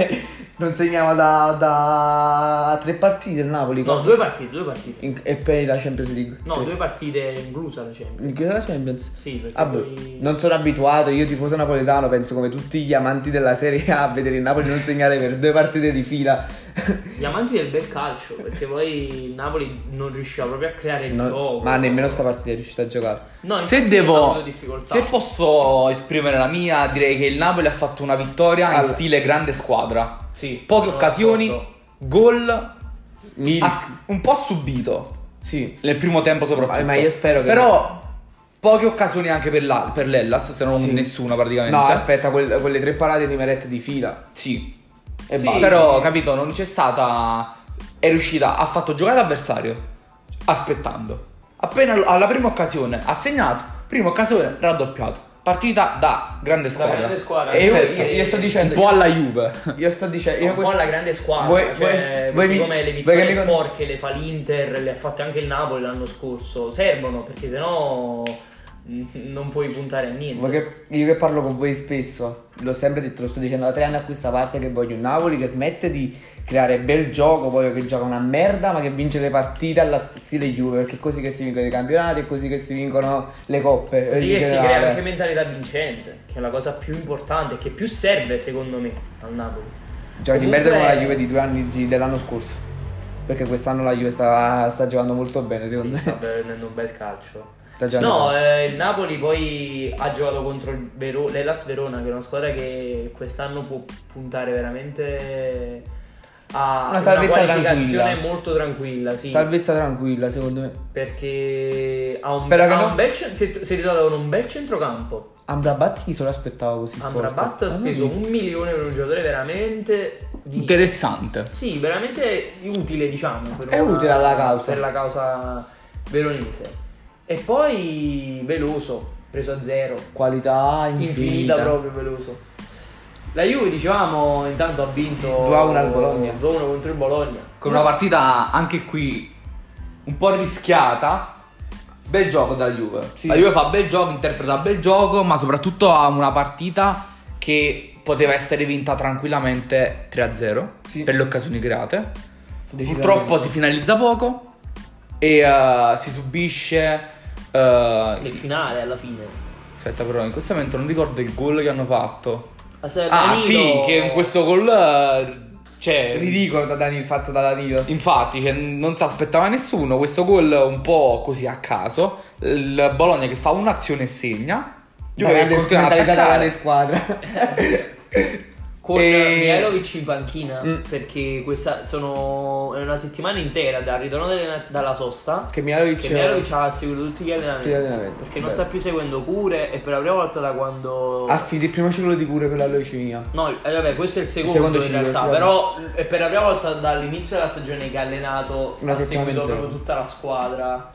Non segnava da, da tre partite il Napoli. No, cosa? due partite, due partite. In- e poi la Champions League. No, Tre. due partite inclusa la Champions. In chiusa la Champions? Sì, perché Ah, boh, poi- non sono abituato, io tifoso napoletano, penso come tutti gli amanti della Serie A a vedere il Napoli non segnare per due partite di fila. Gli amanti del bel calcio, perché poi il Napoli non riusciva proprio a creare il No, gioco. ma nemmeno sta partita è riuscito a giocare. No, Se devo. Se posso esprimere la mia, direi che il Napoli ha fatto una vittoria in Allora. stile grande squadra. Sì, Poche occasioni, d'accordo. gol Milik, ass- un po' subito. sì. Nel primo tempo soprattutto. Ma- ma io spero che- Però poche occasioni anche per, la- per l'Ellas, se non Sì. nessuna praticamente. No, aspetta, quel- quelle tre parate di Meret di fila. Sì. E Sì, basta. Però, capito, non c'è stata. È riuscita, ha fatto giocare l'avversario aspettando. Appena alla prima occasione ha segnato, prima occasione raddoppiato. Partita da grande squadra. grande squadra. E io, io- io sto Un dicendo. po' alla Juve. Io sto dicendo. Io un po' alla grande squadra, Voi- cioè, voi- voi così mi- come le voi vittorie che mi sporche le fa l'Inter, le ha fatte anche il Napoli l'anno scorso, servono perché sennò non puoi puntare a niente. Che- io che parlo con voi spesso, l'ho sempre detto, lo sto dicendo da tre anni a questa parte che voglio un Napoli che smette di creare bel gioco, voglio che gioca una merda ma che vince le partite alla stile Juve, perché è così che si vincono i campionati, è così che si vincono le coppe. Così in che si crea anche mentalità vincente, che è la cosa più importante, che più serve secondo me al Napoli. Giochi di merda come la Juve di due anni di- dell'anno scorso. Perché quest'anno la Juve sta, sta giocando molto bene, secondo Sì, sta me. prendendo un bel calcio. No, eh, il Napoli poi ha giocato contro il Vero- l'Elas Verona, che è una squadra che quest'anno può puntare veramente a Una salvezza qualificazione tranquilla. molto tranquilla, sì. Salvezza tranquilla, secondo me. perché ha un, Spero che ha non- un bel cen- si è si è ritrovato con un bel centrocampo. Amrabat chi se lo aspettava così Amrabat forte? ha speso un milione per un giocatore veramente di- Interessante. Sì, veramente utile, diciamo. per È utile alla causa. Per la causa veronese. E poi Veloso, preso a zero. Qualità Infinita, infinita. proprio Veloso. La Juve, dicevamo, intanto ha vinto 2-1 al Bologna. 2-1 contro il Bologna. Con una partita anche qui un po' rischiata. Bel gioco della Juve. Sì. La Juve fa bel gioco, interpreta bel gioco, ma soprattutto ha una partita che poteva essere vinta tranquillamente 3-0 Sì. per le occasioni create. Purtroppo si finalizza poco e eh, si subisce. Eh, Nel finale, alla fine. aspetta, però, in questo momento non ricordo il gol che hanno fatto. Aspetta, Ah, Danilo- sì, che in questo gol. eh, Cioè, Ridicolo da Danilo, fatto da Danilo. Infatti, cioè, non si aspettava nessuno. Questo gol un po' così a caso. Il Bologna che fa un'azione e segna. Io che da grande attaccare. squadra. con E- Mihailovic in panchina Mm. perché questa sono è una settimana intera dal ritorno delle- dalla sosta che Mihailovic che Mihailovic ha seguito tutti gli allenamenti, Tutti gli allenamenti, perché non beh. sta più seguendo cure e per la prima volta da quando affida il primo ciclo di cure per la leucemia. No, eh, vabbè, questo è il secondo, secondo in ciclo, realtà, sì, però è per la prima volta dall'inizio della stagione che ha allenato, Una ha seguito proprio tutta la squadra.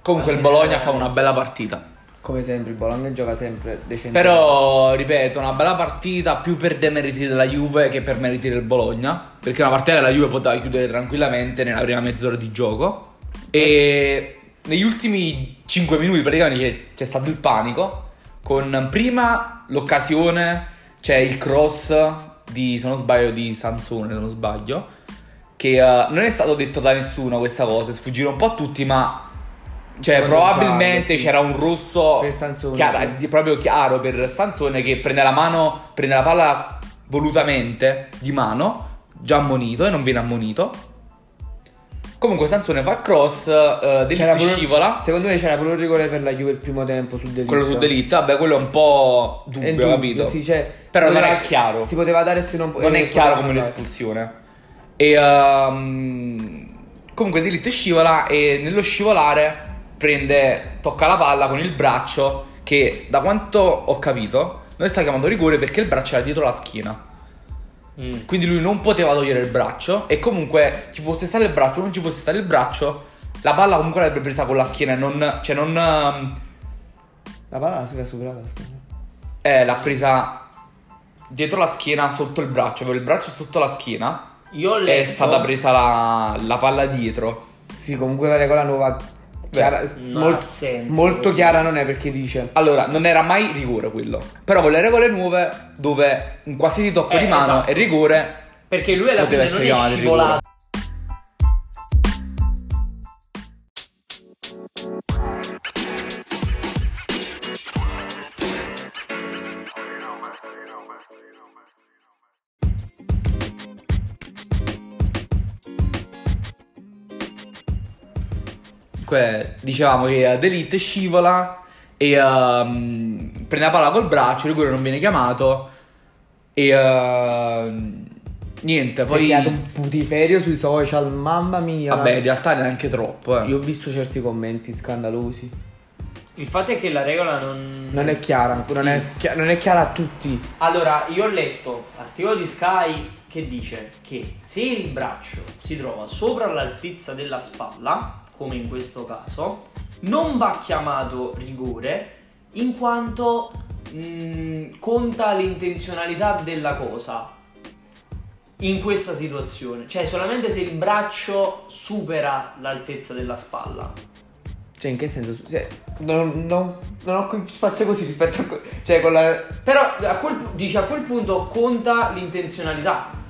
Comunque il fine- Bologna fa una bella partita. Come sempre, il Bologna gioca sempre decente. Però, ripeto, una bella partita più per demeriti della Juve che per meriti del Bologna. Perché una partita che la Juve poteva chiudere tranquillamente nella prima mezz'ora di gioco. E negli ultimi 5 minuti praticamente c'è, c'è stato il panico. Con prima l'occasione, c'è il cross di, se non sbaglio, di Sansone, se non sbaglio. Che eh, non è stato detto da nessuno questa cosa, sfuggirono un po' a tutti, ma cioè, Secondo probabilmente giallo, sì. c'era un rosso Per Sansone, chiara- sì. proprio chiaro per Sansone che prende la mano, prende la palla volutamente di mano, già ammonito e non viene ammonito. Comunque Sansone fa cross, eh, pure- scivola, Secondo me c'era pure un rigore per la Juve il primo tempo sul delitto. quello su Delite, vabbè quello è un po' dubbio, dubbio, capito? Sì, cioè, Però non poteva- è chiaro. Si poteva dare se non non eh, è chiaro come l'espulsione. E ehm, comunque Delite scivola e nello scivolare prende, tocca la palla con il braccio che da quanto ho capito noi sta chiamando rigore perché il braccio era dietro la schiena. Mm. Quindi lui non poteva togliere il braccio e comunque ci fosse stato il braccio o non ci fosse stato il braccio, la palla comunque l'avrebbe presa con la schiena e non... Cioè non... ehm, La palla si era superata la schiena. Eh, l'ha presa dietro la schiena sotto il braccio, aveva il braccio sotto la schiena Io ho è letto stata presa la, la palla dietro. Sì, comunque la regola nuova chiara- mol- senso molto così. chiara non è perché dice Allora, non era mai rigore quello. Però con le regole nuove, dove un qualsiasi tocco Eh, di mano esatto. è rigore, perché lui alla fine non è scivolato. Que- dicevamo che Delite scivola e ehm, prende la palla col braccio, il rigore non viene chiamato. E ehm, niente, poi creato un putiferio sui social, mamma mia. Vabbè, in realtà neanche troppo. Eh. Io ho visto certi commenti scandalosi. Il fatto è che la regola non Non è chiara, Sì. non, è chi- non è chiara a tutti. Allora, io ho letto articolo di Sky che dice che se il braccio si trova sopra l'altezza della spalla, come in questo caso, non va chiamato rigore in quanto mh, conta l'intenzionalità della cosa in questa situazione. Cioè, solamente se il braccio supera l'altezza della spalla. Cioè, in che senso? Se- non, non- non ho spazio così rispetto a. que- Cioè, con la. Però a quel, dice a quel punto conta l'intenzionalità.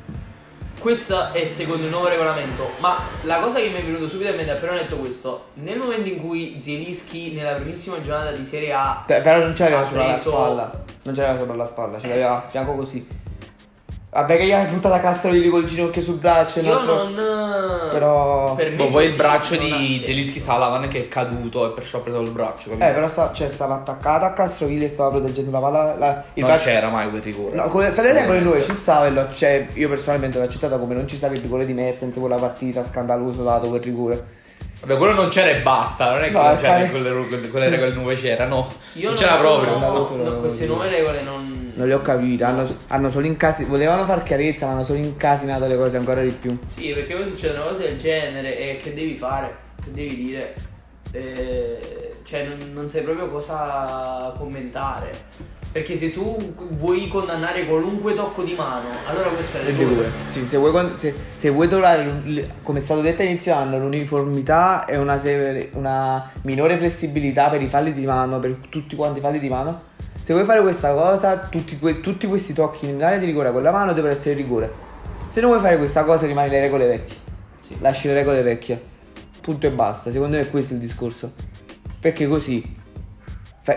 Questo è secondo il nuovo regolamento. Ma la cosa che mi è venuta subito in mente appena ho detto questo, nel momento in cui Zielinski nella primissima giornata di Serie A Però non Ha sopra preso- la spalla. Non c'aveva sopra la spalla, ce l'aveva a fianco così. Vabbè, che gli ha buttato la Castrovili col ginocchio sul braccio. e io l'altro- non Però. per me Boh, poi il braccio di non è che è caduto e perciò ha preso il braccio, capito? Eh, però sta- cioè, stava attaccato a Castrovili e stava proteggendo la palla. la- il non braccio- c'era mai quel rigore. No, con le, per le regole nuove ci stava e l'ho, cioè, io personalmente l'ho accettata come non ci stava il rigore di Mertens, quella partita scandaloso dato quel rigore. Vabbè, quello non c'era e basta, non è che No, non c'era stare- quelle, quelle, quelle regole nuove c'erano. Io non c'era proprio. No, non queste nuove regole non Non le ho capite, hanno, hanno solo incasinato, volevano far chiarezza ma hanno solo incasinato le cose ancora di più. Sì, perché poi succedono cose del genere e che devi fare? Che devi dire? Eh, cioè, non, non sai proprio cosa commentare. Perché se tu vuoi condannare qualunque tocco di mano, allora questo è rigore. rigore. Sì, se vuoi, se, se vuoi trovare, come è stato detto all'inizio anno, l'uniformità e una, una minore flessibilità per i falli di mano, per tutti quanti i falli di mano, se vuoi fare questa cosa, tutti, que- tutti questi tocchi in area di rigore con la mano devono essere rigore. Se non vuoi fare questa cosa rimani le regole vecchie. Sì. Lasci le regole vecchie. Punto e basta. Secondo me è questo il discorso. Perché così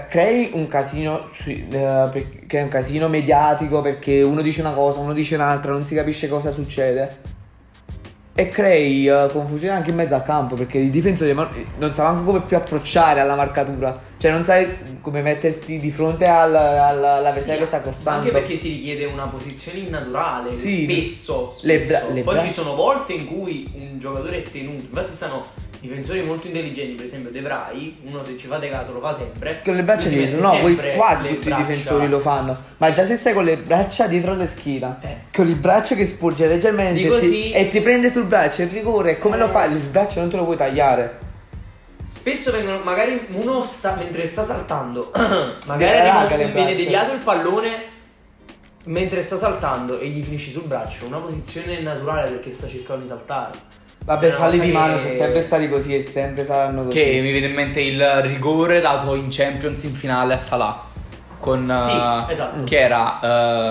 crei un casino, eh, crei un casino mediatico perché uno dice una cosa, uno dice un'altra, non si capisce cosa succede. E crei eh, confusione anche in mezzo al campo perché il difensore non sa manco come più approcciare alla marcatura, cioè non sai come metterti di fronte al- al- all'avversario Sì, che sta corsando. Anche perché si richiede una posizione innaturale, Sì. spesso. Le spesso. bra- le Poi bra- ci sono volte in cui un giocatore è tenuto. Infatti stanno difensori molto intelligenti, per esempio De Vrij, uno se ci fate caso lo fa sempre. Con le braccia dietro, no, quasi tutti braccia- i difensori lo fanno. Ma già se stai con le braccia dietro le schiena, Eh. con il braccio che sporge leggermente e ti, e ti prende sul braccio il rigore, come lo Eh. fai? Il braccio non te lo puoi tagliare. Spesso vengono, magari uno sta mentre sta saltando, magari Viene viene deviato il pallone mentre sta saltando e gli finisci sul braccio. Una posizione naturale perché sta cercando di saltare. Vabbè, falli di mano che- sono sempre stati così e sempre saranno così. Che mi viene in mente il rigore dato in Champions in finale a Salah. Con Sì, eh, esatto. che era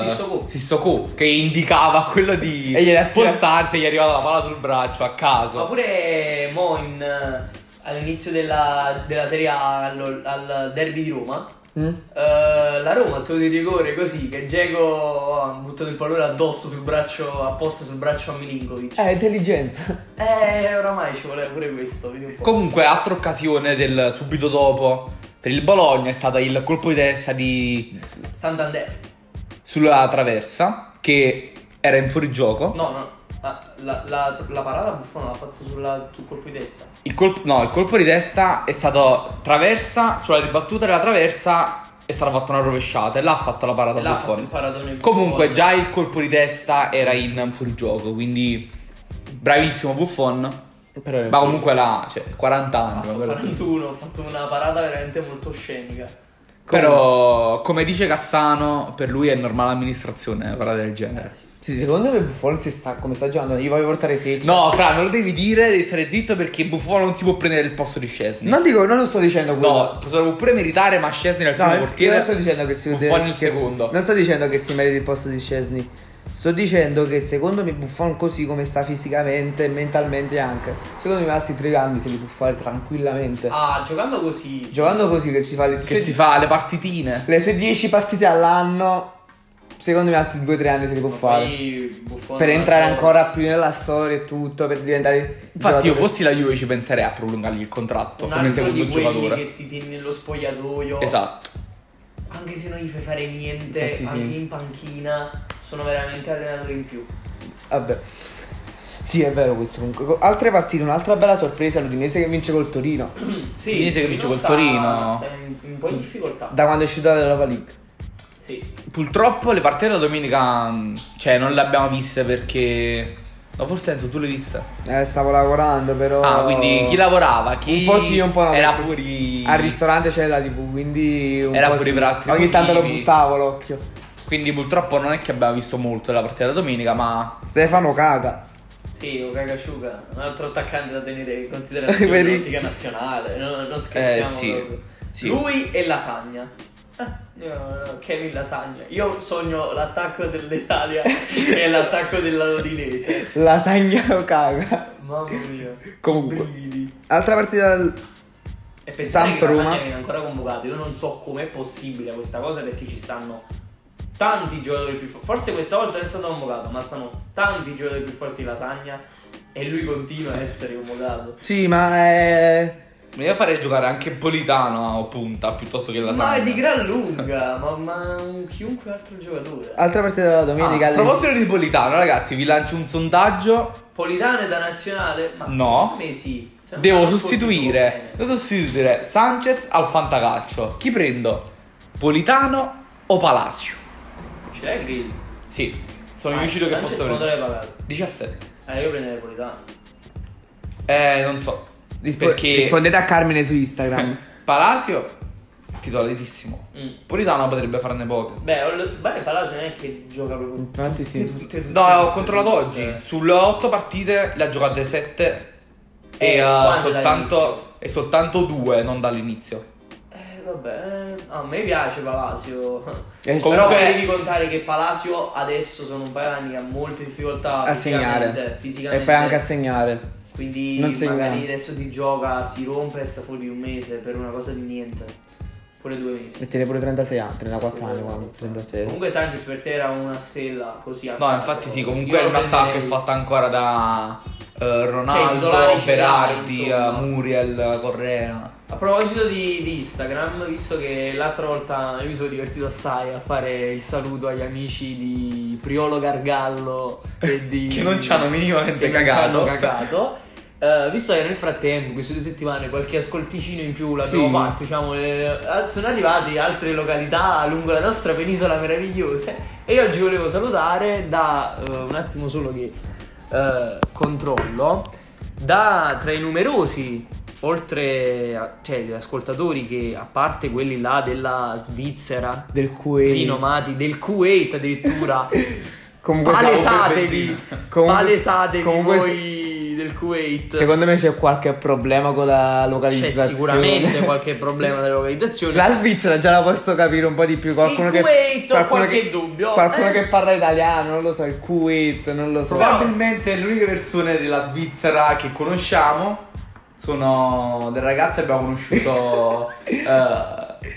eh, Sissoko. Sissoko, che indicava quello di E gliela tira- spostarsi e gli è arrivata la palla sul braccio a Ma caso. pure Mo in, eh, all'inizio della, della Serie A al, al derby di Roma. Mm? eh, la Roma ha tolto il rigore così che Dzeko ha buttato il pallone addosso sul braccio apposta sul braccio a Milinkovic. Eh, intelligenza. Eh, oramai ci voleva pure questo. Vedi un po'. Comunque, altra occasione del subito dopo per il Bologna è stata il colpo di testa di Santander. sulla traversa che era in fuorigioco. No, no. Ah, La, la, la parata Buffon l'ha fatto sulla, sul colpo di testa. Il colpo, no, il colpo di testa è stato traversa, sulla ribattuta della traversa è stata fatta una rovesciata e là ha fatto la parata Buffon. Comunque già il colpo di testa era in fuorigioco, quindi bravissimo Buffon. Però Ma comunque là, cioè, 40 Ha anni. fatto quello sì. 41, ha fatto una parata veramente molto scenica. Però, come dice Cassano, per lui è normale amministrazione eh, parlare del genere. Sì, secondo me Buffon si sta come sta giocando. Gli voglio portare 16. No, Fra, non lo devi dire, devi stare zitto perché Buffon non si può prendere il posto di Scesni. Non dico, non lo sto dicendo quello. No, se lo può pure meritare, ma Scesni era il No, primo io portiere. non sto dicendo che si Buffon il che- secondo. Non sto dicendo che si meriti il posto di Scesni. Sto dicendo che secondo me Buffon così come sta fisicamente e mentalmente anche. Secondo me altri tre cambi se li può fare tranquillamente. Ah, giocando così. sì. Giocando così che si fa le, Che si fa le partitine. le sue 10 partite all'anno. Secondo me altri 2-3 anni se li può fare. Per entrare ancora più nella storia e tutto, per diventare. Infatti, io fossi la Juve ci penserei a prolungargli il contratto un come secondo giocatore. che ti tieni nello spogliatoio. Esatto. Anche se non gli fai fare niente, Infatti sì. anche in panchina, sono veramente allenatori in più. Vabbè. Sì, è vero questo. Comunque. Altre partite, un'altra bella sorpresa, l'Udinese che vince col Torino. Sì, Udinese che vince col sta- Torino. Sta in, un po' in difficoltà. Da quando è uscita dall'Europa League. Sì. Purtroppo le partite della domenica, cioè, non le abbiamo viste perché. No, forse Enzo, tu le hai viste? Eh, stavo lavorando, però. Ah, quindi chi lavorava? Chi Un po' sì, un po' no. era fuori. Al ristorante c'è la TV, quindi. un Era po' fuori sì. per altri Ogni tanto lo motivi. buttavo l'occhio. Quindi purtroppo non è che abbiamo visto molto della partita della domenica, ma. Stefano caga. Sì, Okakashuka, un altro attaccante da tenere in considerazione ottica nazionale, non, non scherziamo Eh, sì, sì. Lui e Lasagna. Ah, no, Kevin Lasagna. Io sogno l'attacco dell'Italia e l'attacco della Udinese. Lasagna o caga. Mamma mia. Comunque. Brividi. Altra partita del. E pensare Samp che Lasagna Roma. viene ancora convocato, io non so com'è possibile questa cosa perché ci stanno tanti giocatori più forti. Forse questa volta è stato convocato, ma stanno tanti giocatori più forti di Lasagna e lui continua a essere convocato. Sì, ma è. Io farei giocare anche Politano a punta piuttosto che la Ma è di gran lunga, ma, ma un chiunque altro giocatore. Altra partita della domenica. Ah, a proposito di Politano, ragazzi, vi lancio un sondaggio. Politane da nazionale? Ma No. me sì. Cioè, Devo sostituire, devo sostituire Sanchez al fantacalcio. Chi prendo? Politano o Palacio? L'hai Grill? Sì, sono Ah, riuscito che posso prendere. l'hai pagato? 17. Eh, io prenderei Politano. Eh, non so. Rispo- perché Rispondete a Carmine su Instagram. Palacio titolatissimo. Mm. Politano potrebbe farne poche. Beh, beh, Palacio non è che gioca proprio Infatti sì. tutte, tutte, No, ho tutte, controllato tutte. oggi. Sulle 8 partite le ha giocate 7 e Eh, eh, quando soltanto, e soltanto 2 non dall'inizio. Vabbè, eh, a me piace Palacio. Eh, Però comunque- poi devi contare che Palacio adesso sono un paio d'anni che ha molte difficoltà A segnare. fisicamente. E poi anche a segnare. Quindi non segna. magari adesso ti gioca, si rompe e sta fuori un mese per una cosa di niente. pure due mesi. E tiene pure 36 anni, 34 anni, quando- 36. Comunque Sanchez per te era una stella così. a No, infatti sì, comunque è un attacco è fatto ancora da Cioè, Ronaldo, titolari Berardi, eh. Muriel, Correa. A proposito di, di Instagram, visto che l'altra volta io mi sono divertito assai a fare il saluto agli amici di Priolo Gargallo e di... Che non ci hanno minimamente che non ci cagato. hanno cagato. eh, visto che nel frattempo, queste due settimane, qualche ascolticino in più l'abbiamo Sì. fatto, diciamo, eh, sono arrivati altre località lungo la nostra penisola meravigliosa. E io oggi volevo salutare da eh, un attimo solo che eh, controllo, da tra i numerosi, oltre a, cioè, gli ascoltatori che a parte quelli là della Svizzera, Del Kuwait. rinomati del Kuwait addirittura. Comunque Palesatevi, Comunque- palesatevi comunque voi del Kuwait. Secondo me c'è qualche problema con la c'è localizzazione. sicuramente qualche problema della localizzazione. La Svizzera già la posso capire un po' di più. Qualcuno Il che, Kuwait ho qualcuno qualche che- dubbio, Qualcuno eh. che parla italiano, non lo so, il Kuwait, non lo so. Probabilmente le uniche persone della Svizzera che conosciamo sono delle ragazze che abbiamo conosciuto eh,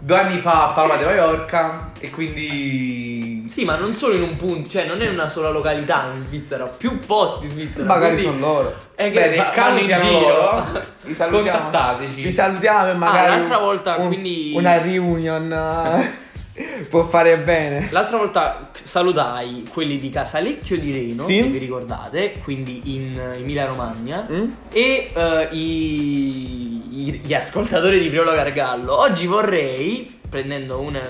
due anni fa a Palma de Mallorca e quindi Sì, ma non solo in un punto, cioè non è una sola località in Svizzera, più posti in Svizzera. Magari quindi sono loro. È che Beh, nel caso in giro. loro, Vi salutiamo. contattateci. Vi salutiamo e magari. Ah, l'altra volta, un- quindi- Una reunion può fare bene. L'altra volta salutai quelli di Casalecchio di Reno, Sì. se vi ricordate, quindi in Emilia Romagna, Mm? e eh, i- i- gli ascoltatori di Priolo Gargallo. Oggi vorrei, prendendo una,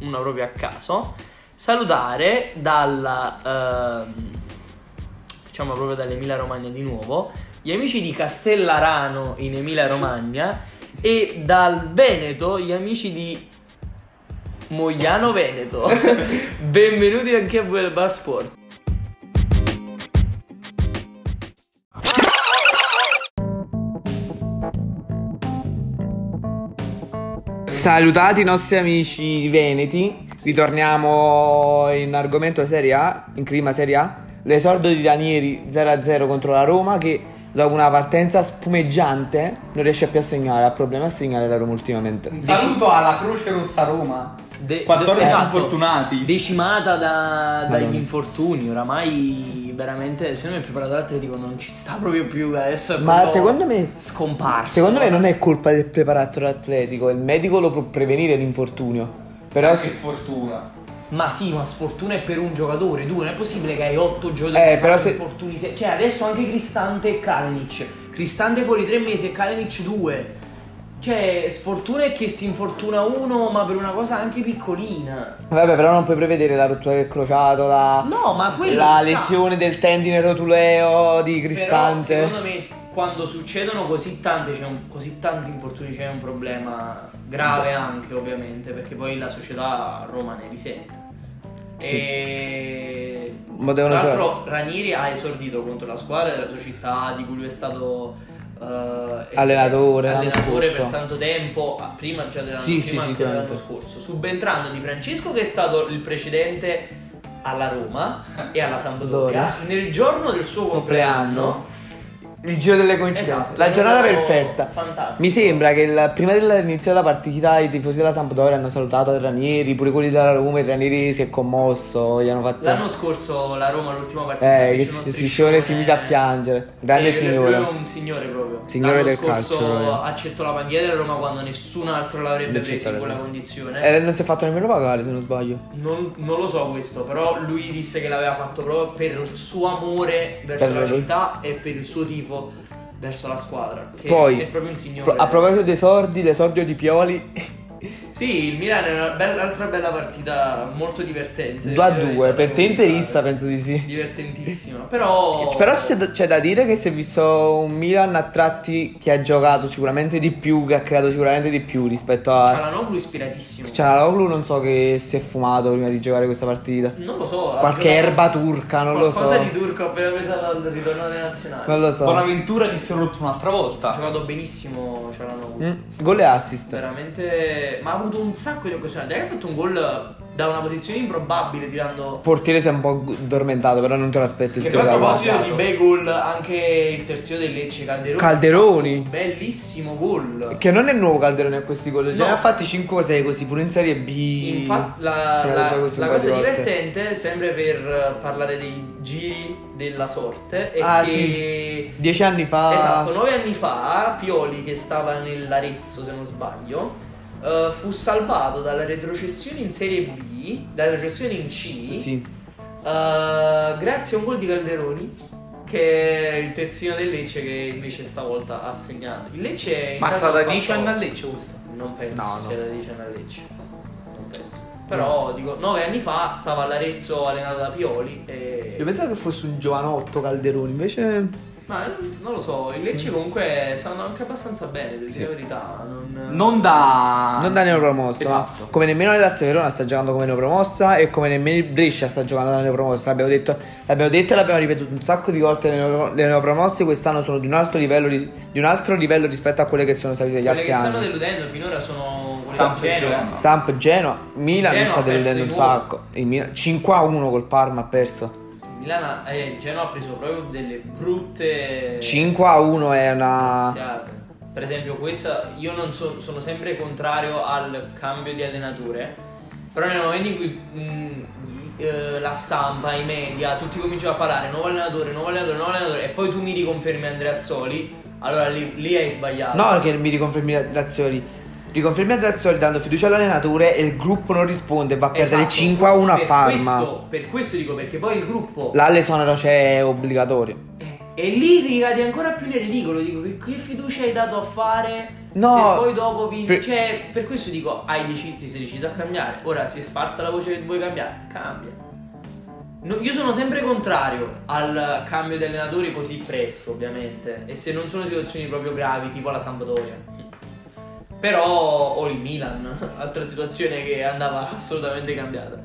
una proprio a caso, salutare dalla, ehm, diciamo proprio dall'Emilia Romagna di nuovo, gli amici di Castellarano in Emilia Romagna e dal Veneto gli amici di Mogliano Veneto. Benvenuti anche a voi al Bar Sport. Salutati i nostri amici veneti. Ritorniamo in argomento Serie A, in clima Serie A. L'esordio di Ranieri 0-0 contro la Roma che dopo una partenza spumeggiante non riesce più a segnare, ha problemi a segnare la Roma ultimamente. un saluto alla Croce Rossa Roma. De- 14 esatto. infortunati. Decimata da- dagli infortuni. Oramai veramente, secondo me il preparato atletico non ci sta proprio più. Adesso è Ma secondo me scomparso. Secondo me non è colpa del preparatore atletico, il medico lo può prevenire l'infortunio. Però Che se- sfortuna. Ma sì, ma sfortuna è per un giocatore. Tu non è possibile che hai 8 giocatori Eh, però se- infortuni. Cioè, adesso anche Cristante e Kalinic. Cristante fuori 3 mesi e Kalinic 2. Cioè, sfortuna è che si infortuna uno, ma per una cosa anche piccolina. Vabbè, però non puoi prevedere la rottura del crociato, la, No, ma quello la lesione del tendine rotuleo di Però Cristante. secondo me quando succedono così tante, un- così tanti infortuni c'è un problema grave anche ovviamente perché poi la società a Roma ne risente. Sì. E Ma devono tra l'altro Ranieri ha esordito contro la squadra della sua città di cui lui è stato eh, Allenatore allenatore per tanto tempo, ah, prima già dell'anno, Sì, prima sì, anche dell'anno scorso, subentrando di Francesco che è stato il precedente alla Roma e alla Sampdoria Sampdoria. nel giorno del suo compleanno. Il giro delle coincidenze. Esatto, la giornata perfetta. fantastico. Mi sembra che il- prima dell'inizio della partita i tifosi della Sampdoria hanno salutato il Ranieri, pure quelli della Roma, il Ranieri si è commosso, gli hanno fatto... L'anno scorso la Roma l'ultima partita Eh, che uno si, si, striscione, si mise a piangere. Grande Eh, signore. Lui è un signore proprio. Signore L'anno del scorso calcio, proprio. accettò la bandiera della Roma quando nessun altro l'avrebbe presa in quella condizione. Eh, non si è fatto nemmeno pagare se non sbaglio. Non, non lo so questo, però lui disse che l'aveva fatto proprio per il suo amore verso Per la lui. città e per il suo tifo verso la squadra. Che Poi, è proprio un signore. Pro- a proposito dei sordi, l'esordio di Pioli Sì, il Milan è un'altra bella partita molto divertente. 2 a devo dire 2. la Per te interista penso di sì. Divertentissima. Però. Però c'è da, c'è da dire che si è visto un Milan a tratti che ha giocato sicuramente di più, che ha creato sicuramente di più rispetto a... Cialanoglu ispiratissimo. Cialanoglu non so che si è fumato prima di giocare questa partita. Non lo so. ha Qualche giocato- erba turca, non lo so. Qualcosa di turco appena presa dal ritorno alle nazionali. Non lo so. Bonaventura che si è rotto un'altra Ha volta. giocato benissimo Cialanoglu. Mm, Gol e assist. Veramente. Ma ha avuto un sacco di occasioni. Dai, ha fatto un gol da una posizione improbabile tirando Portiere si è un po' addormentato, però non te lo aspetti il che poi a proposito di bei gol, anche il terzino del Lecce Calderoni. Calderoni. Bellissimo gol. Che non è nuovo Calderone a questi gol, già No. ne ha fatti 5 o 6 così, pure in Serie B. Infatti, la, la- la paio cosa volte. divertente, sempre per eh, parlare dei giri della sorte, è Ah, che. Dieci anni fa. Esatto, nove anni fa Pioli, che stava nell'Arezzo se non sbaglio, eh, fu salvato dalla retrocessione in Serie B, dalla retrocessione in C, Sì. eh, grazie a un gol di Calderoni, che è il terzino del Lecce che invece stavolta ha segnato. Il Lecce Ma ha fatto- 10 anni a Lecce questo? Non penso No, no. sia da 10 anni a Lecce. Non penso. Però dico, nove anni fa stava all'Arezzo allenato da Pioli e... Io pensavo che fosse un giovanotto Calderoni, invece. Ma non, lo so, il Lecce comunque sta andando anche abbastanza bene, devo dire la verità. Non, Non da... Non da neopromossa, Esatto. ma come nemmeno la Verona sta giocando come neopromossa e come nemmeno il Brescia sta giocando da neopromossa. L'abbiamo detto, l'abbiamo detto e l'abbiamo ripetuto un sacco di volte. Le, neo- le neopromosse quest'anno sono di un altro livello, ri- di un altro livello rispetto a quelle che sono salite gli Quelle altri che stanno anni. deludendo finora sono quelle Samp del e Genoa. Samp, Genoa, Milan Genoa sta ha perso deludendo un di nuovo. sacco. Il Milan- 5 a 1 col Parma ha perso. Il Milan, eh, il Genoa ha preso proprio delle brutte 5 a 1 è una. iniziate. Per esempio, questa io non so- sono sempre contrario al cambio di allenatore. Però nel momento in cui mh, eh, la stampa, i media, tutti cominciano a parlare nuovo allenatore, nuovo allenatore, nuovo allenatore, e poi tu mi riconfermi Andrea Azzoli, allora lì, lì hai sbagliato. No, che mi riconfermi Razzioli. Riconfermi Razzioli dando fiducia all'allenatore e il gruppo non risponde e va a perdere Esatto, 5 a 1 a Parma. Questo, per questo dico, perché poi il gruppo L'Allesonero c'è obbligatorio. Eh, E lì ricadi ancora più nel ridicolo. Dico che, che fiducia hai dato a fare? No, Se poi dopo vinci. per- Cioè, per questo dico, hai deciso, ti sei deciso a cambiare. Ora si è sparsa la voce che vuoi cambiare. Cambia. No, io sono sempre contrario al cambio di allenatori così presto, ovviamente. E se non sono situazioni proprio gravi, tipo la Sampdoria. Però, o il Milan, altra situazione che andava assolutamente cambiata.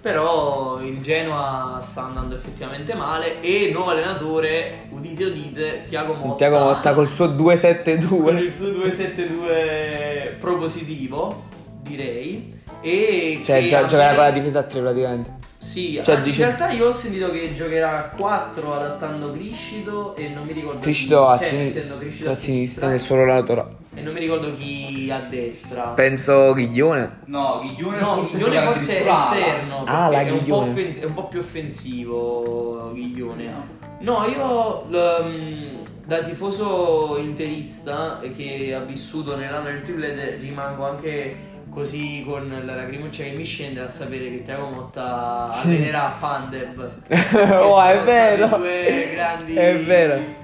Però il Genoa sta andando effettivamente male e il nuovo allenatore, udite udite, Tiago Motta. Tiago Motta col suo con 272. il suo 272 propositivo, direi. E Cioè, già me- con la difesa a 3 praticamente. Sì, Cioè, dice- in realtà io ho sentito che giocherà a 4 adattando Criscito e non mi ricordo Criscito chi. a, Cioè, sin- Criscito a sinistra nel suo allenatore. e non mi ricordo chi a destra. Penso Ghiglione. No, Ghiglione No, forse Ghiglione forse è esterno. Ah, perché la è un, po Ghiglione. offen- è un po' più offensivo Ghiglione. No, io l- da tifoso interista che ha vissuto nell'anno del triplete rimango anche così con la lacrimuccia che mi scende a sapere che Tiago Motta allenerà Pandeb. Oh, è vero. Due grandi È vero.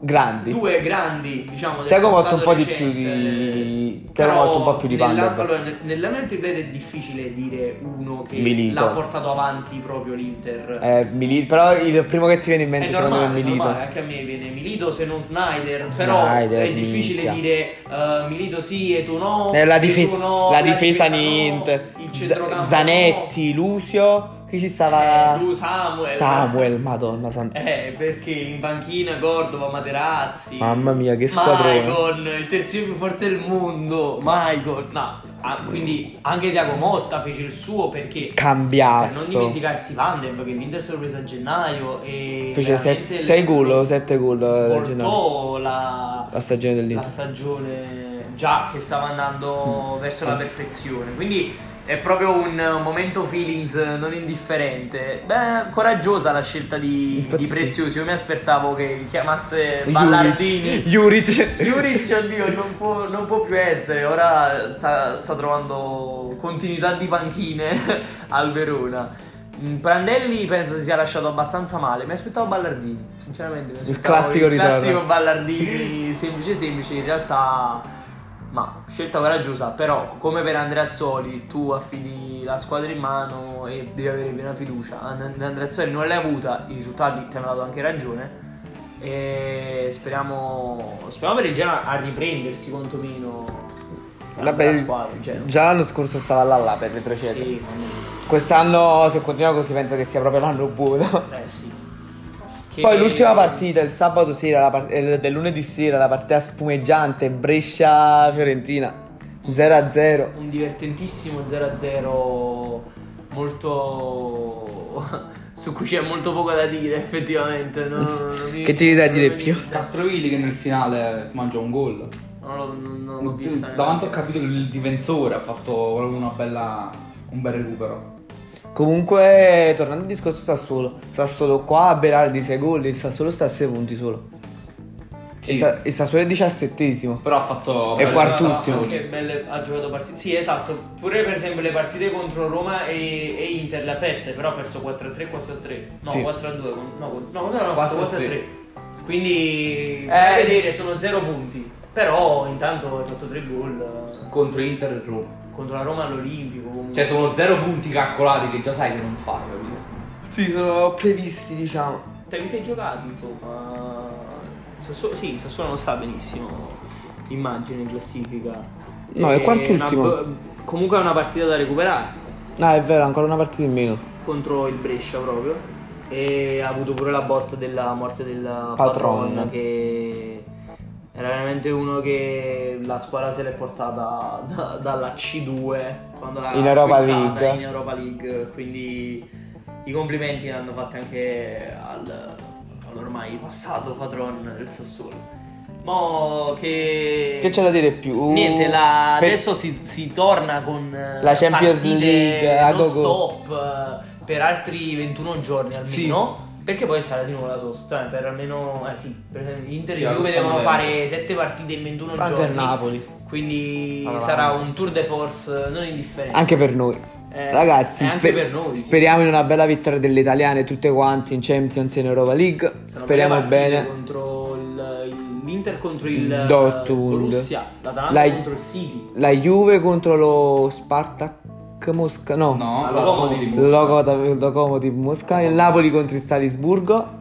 Grandi. Due grandi, diciamo, del Tiago Motta un po' di più recente. di- Tiago Però Motta un po' più di Pandeb. allora, nel- Nell'anno del triplete è difficile dire uno che Milito. l'ha portato avanti proprio l'Inter. Eh, Milito, però il primo che ti viene in è mente secondo me è normale, è Milito. normale, anche a me viene Milito se non Snyder, però Snyder, è difficile minchia. dire eh, Milito sì e tu no. Eh, la difesa, no, la difesa no, niente. il Z- centrocampo Zanetti, Lucio. Qui ci stava Eh, tu Samuel. Samuel, madonna santa. Eh, perché in panchina Cordova, Materazzi. Mamma mia, che squadrone. Maicon, il terzino più forte del mondo. Maicon. No, ah, quindi anche Tiago Motta fece il suo perché. Per non dimenticarsi Van der che l'Inter se l'ho presa a gennaio e Fece veramente 6 il- gol lo o 7 gol da gennaio. svoltò la, La stagione la dell'Inter. stagione già che stava andando Mm. verso la perfezione. Quindi è proprio un, momento feelings non indifferente. Beh, coraggiosa la scelta di, di. Preziosi. Io mi aspettavo che chiamasse Ballardini. Juric. Juric. Oddio, non può, non può più essere. Ora sta, sta trovando continuità di panchine al Verona. Mm, Prandelli penso si sia lasciato abbastanza male. Mi aspettavo Ballardini, sinceramente. Mi aspettavo classico il classico Ballardini, semplice, semplice. In realtà, ma scelta coraggiosa. Però, come per Andreazzoli, tu affidi la squadra in mano e devi avere piena fiducia. And- Andreazzoli non l'hai avuta, i risultati ti hanno dato anche ragione. E speriamo, speriamo per il Genoa a riprendersi quantomeno. Vabbè, squadra, già l'anno scorso stava là là per retrocedere. Sì. Quest'anno, se continua così, penso che sia proprio l'anno buono. Eh sì. Poi l'ultima partita, il sabato sera, la part- del lunedì sera, la partita spumeggiante Brescia-Fiorentina. 0-0. un divertentissimo 0-0 molto su cui c'è molto poco da dire effettivamente non- non mi- Che ti devi da dire più? Castrovilli che nel finale si mangia un gol. non l'ho, non- non l'ho vista Da quanto ho capito che il difensore ha fatto proprio una bella, un bel recupero. Comunque, tornando al discorso Sassuolo, Sassuolo qua a Berardi 6 gol, il Sassuolo sta a 6 punti solo. Sì. Il, Sa- il Sassuolo è diciassettesimo. Però ha fatto... È quartultimo. Che belle ha giocato partite. Sì, esatto. Pure per esempio le partite contro Roma e, e Inter le ha perse, però ha perso 4-3, 4-3. No, Sì. 4-2. No, no, no, no, ha fatto 4-3. 4-3. Quindi, Eh, da vedere, sono 0 punti. Però intanto hai fatto 3 gol Contro Inter e Roma. Contro la Roma all'Olimpico. comunque. Cioè sono zero punti calcolati che già sai che non fai, capito? Sì, sono previsti, diciamo. Te li sei giocati, insomma. Sassuolo, sì, Sassuolo non sta benissimo. Immagino in classifica. No, è E quartultimo. una- comunque è una partita da recuperare. No, è vero, ancora una partita in meno. contro il Brescia proprio e ha avuto pure la botta della morte del Patron. patron, che era veramente uno che la squadra se l'è portata da- dalla C2 quando l'ha In Europa League. in Europa League quindi i complimenti ne hanno fatti anche al, all'ormai passato patron del Sassuolo Mo che Che c'è da dire più? Niente, la- Spe- adesso si, si torna con eh, La Champions League, a go-go. stop eh, per altri 21 giorni almeno. Perché poi sarà di nuovo la sosta, eh, per almeno eh sì, per esempio Inter Sì, e la Juve devono fare 7 partite in 21 Anche giorni. il Napoli. Quindi Avanti. sarà un tour de force non indifferente. Anche per noi. Eh, Ragazzi, e anche spe- per noi. sì. speriamo in una bella vittoria delle italiane tutte quanti in Champions e in Europa League. Sono speriamo bene. Contro il, il- l'Inter contro il Dortmund. Borussia, l'Atalanta La- contro il City. La Juve contro lo Spartak Mosca. No. No. Lokomotiv Mosca. Lokomotiv Mosca. Il Napoli contro il Salisburgo.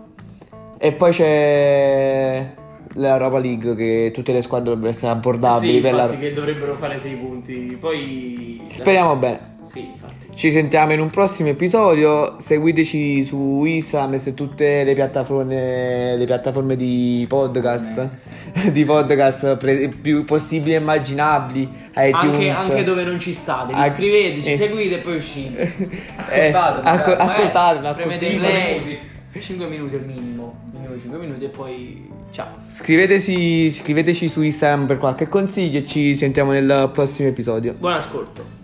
E poi c'è l'Europa League che tutte le squadre dovrebbero essere abbordabili Sì, per la... che dovrebbero fare 6 punti. Poi Speriamo bene. Sì, infatti. Ci sentiamo in un prossimo episodio. Seguiteci su Instagram e su tutte le piattaforme, le piattaforme di podcast. di podcast pre- più possibili e immaginabili. Anche, anche dove non ci state, iscriveteci, eh. seguite e poi uscite. Eh, Ascoltatemi, ascoltatemi, Premete ascoltatemi. play. 5 minuti al minimo. Minimo 5 minuti e poi ciao. Scriveteci, scriveteci su Instagram per qualche consiglio e ci sentiamo nel prossimo episodio. Buon ascolto.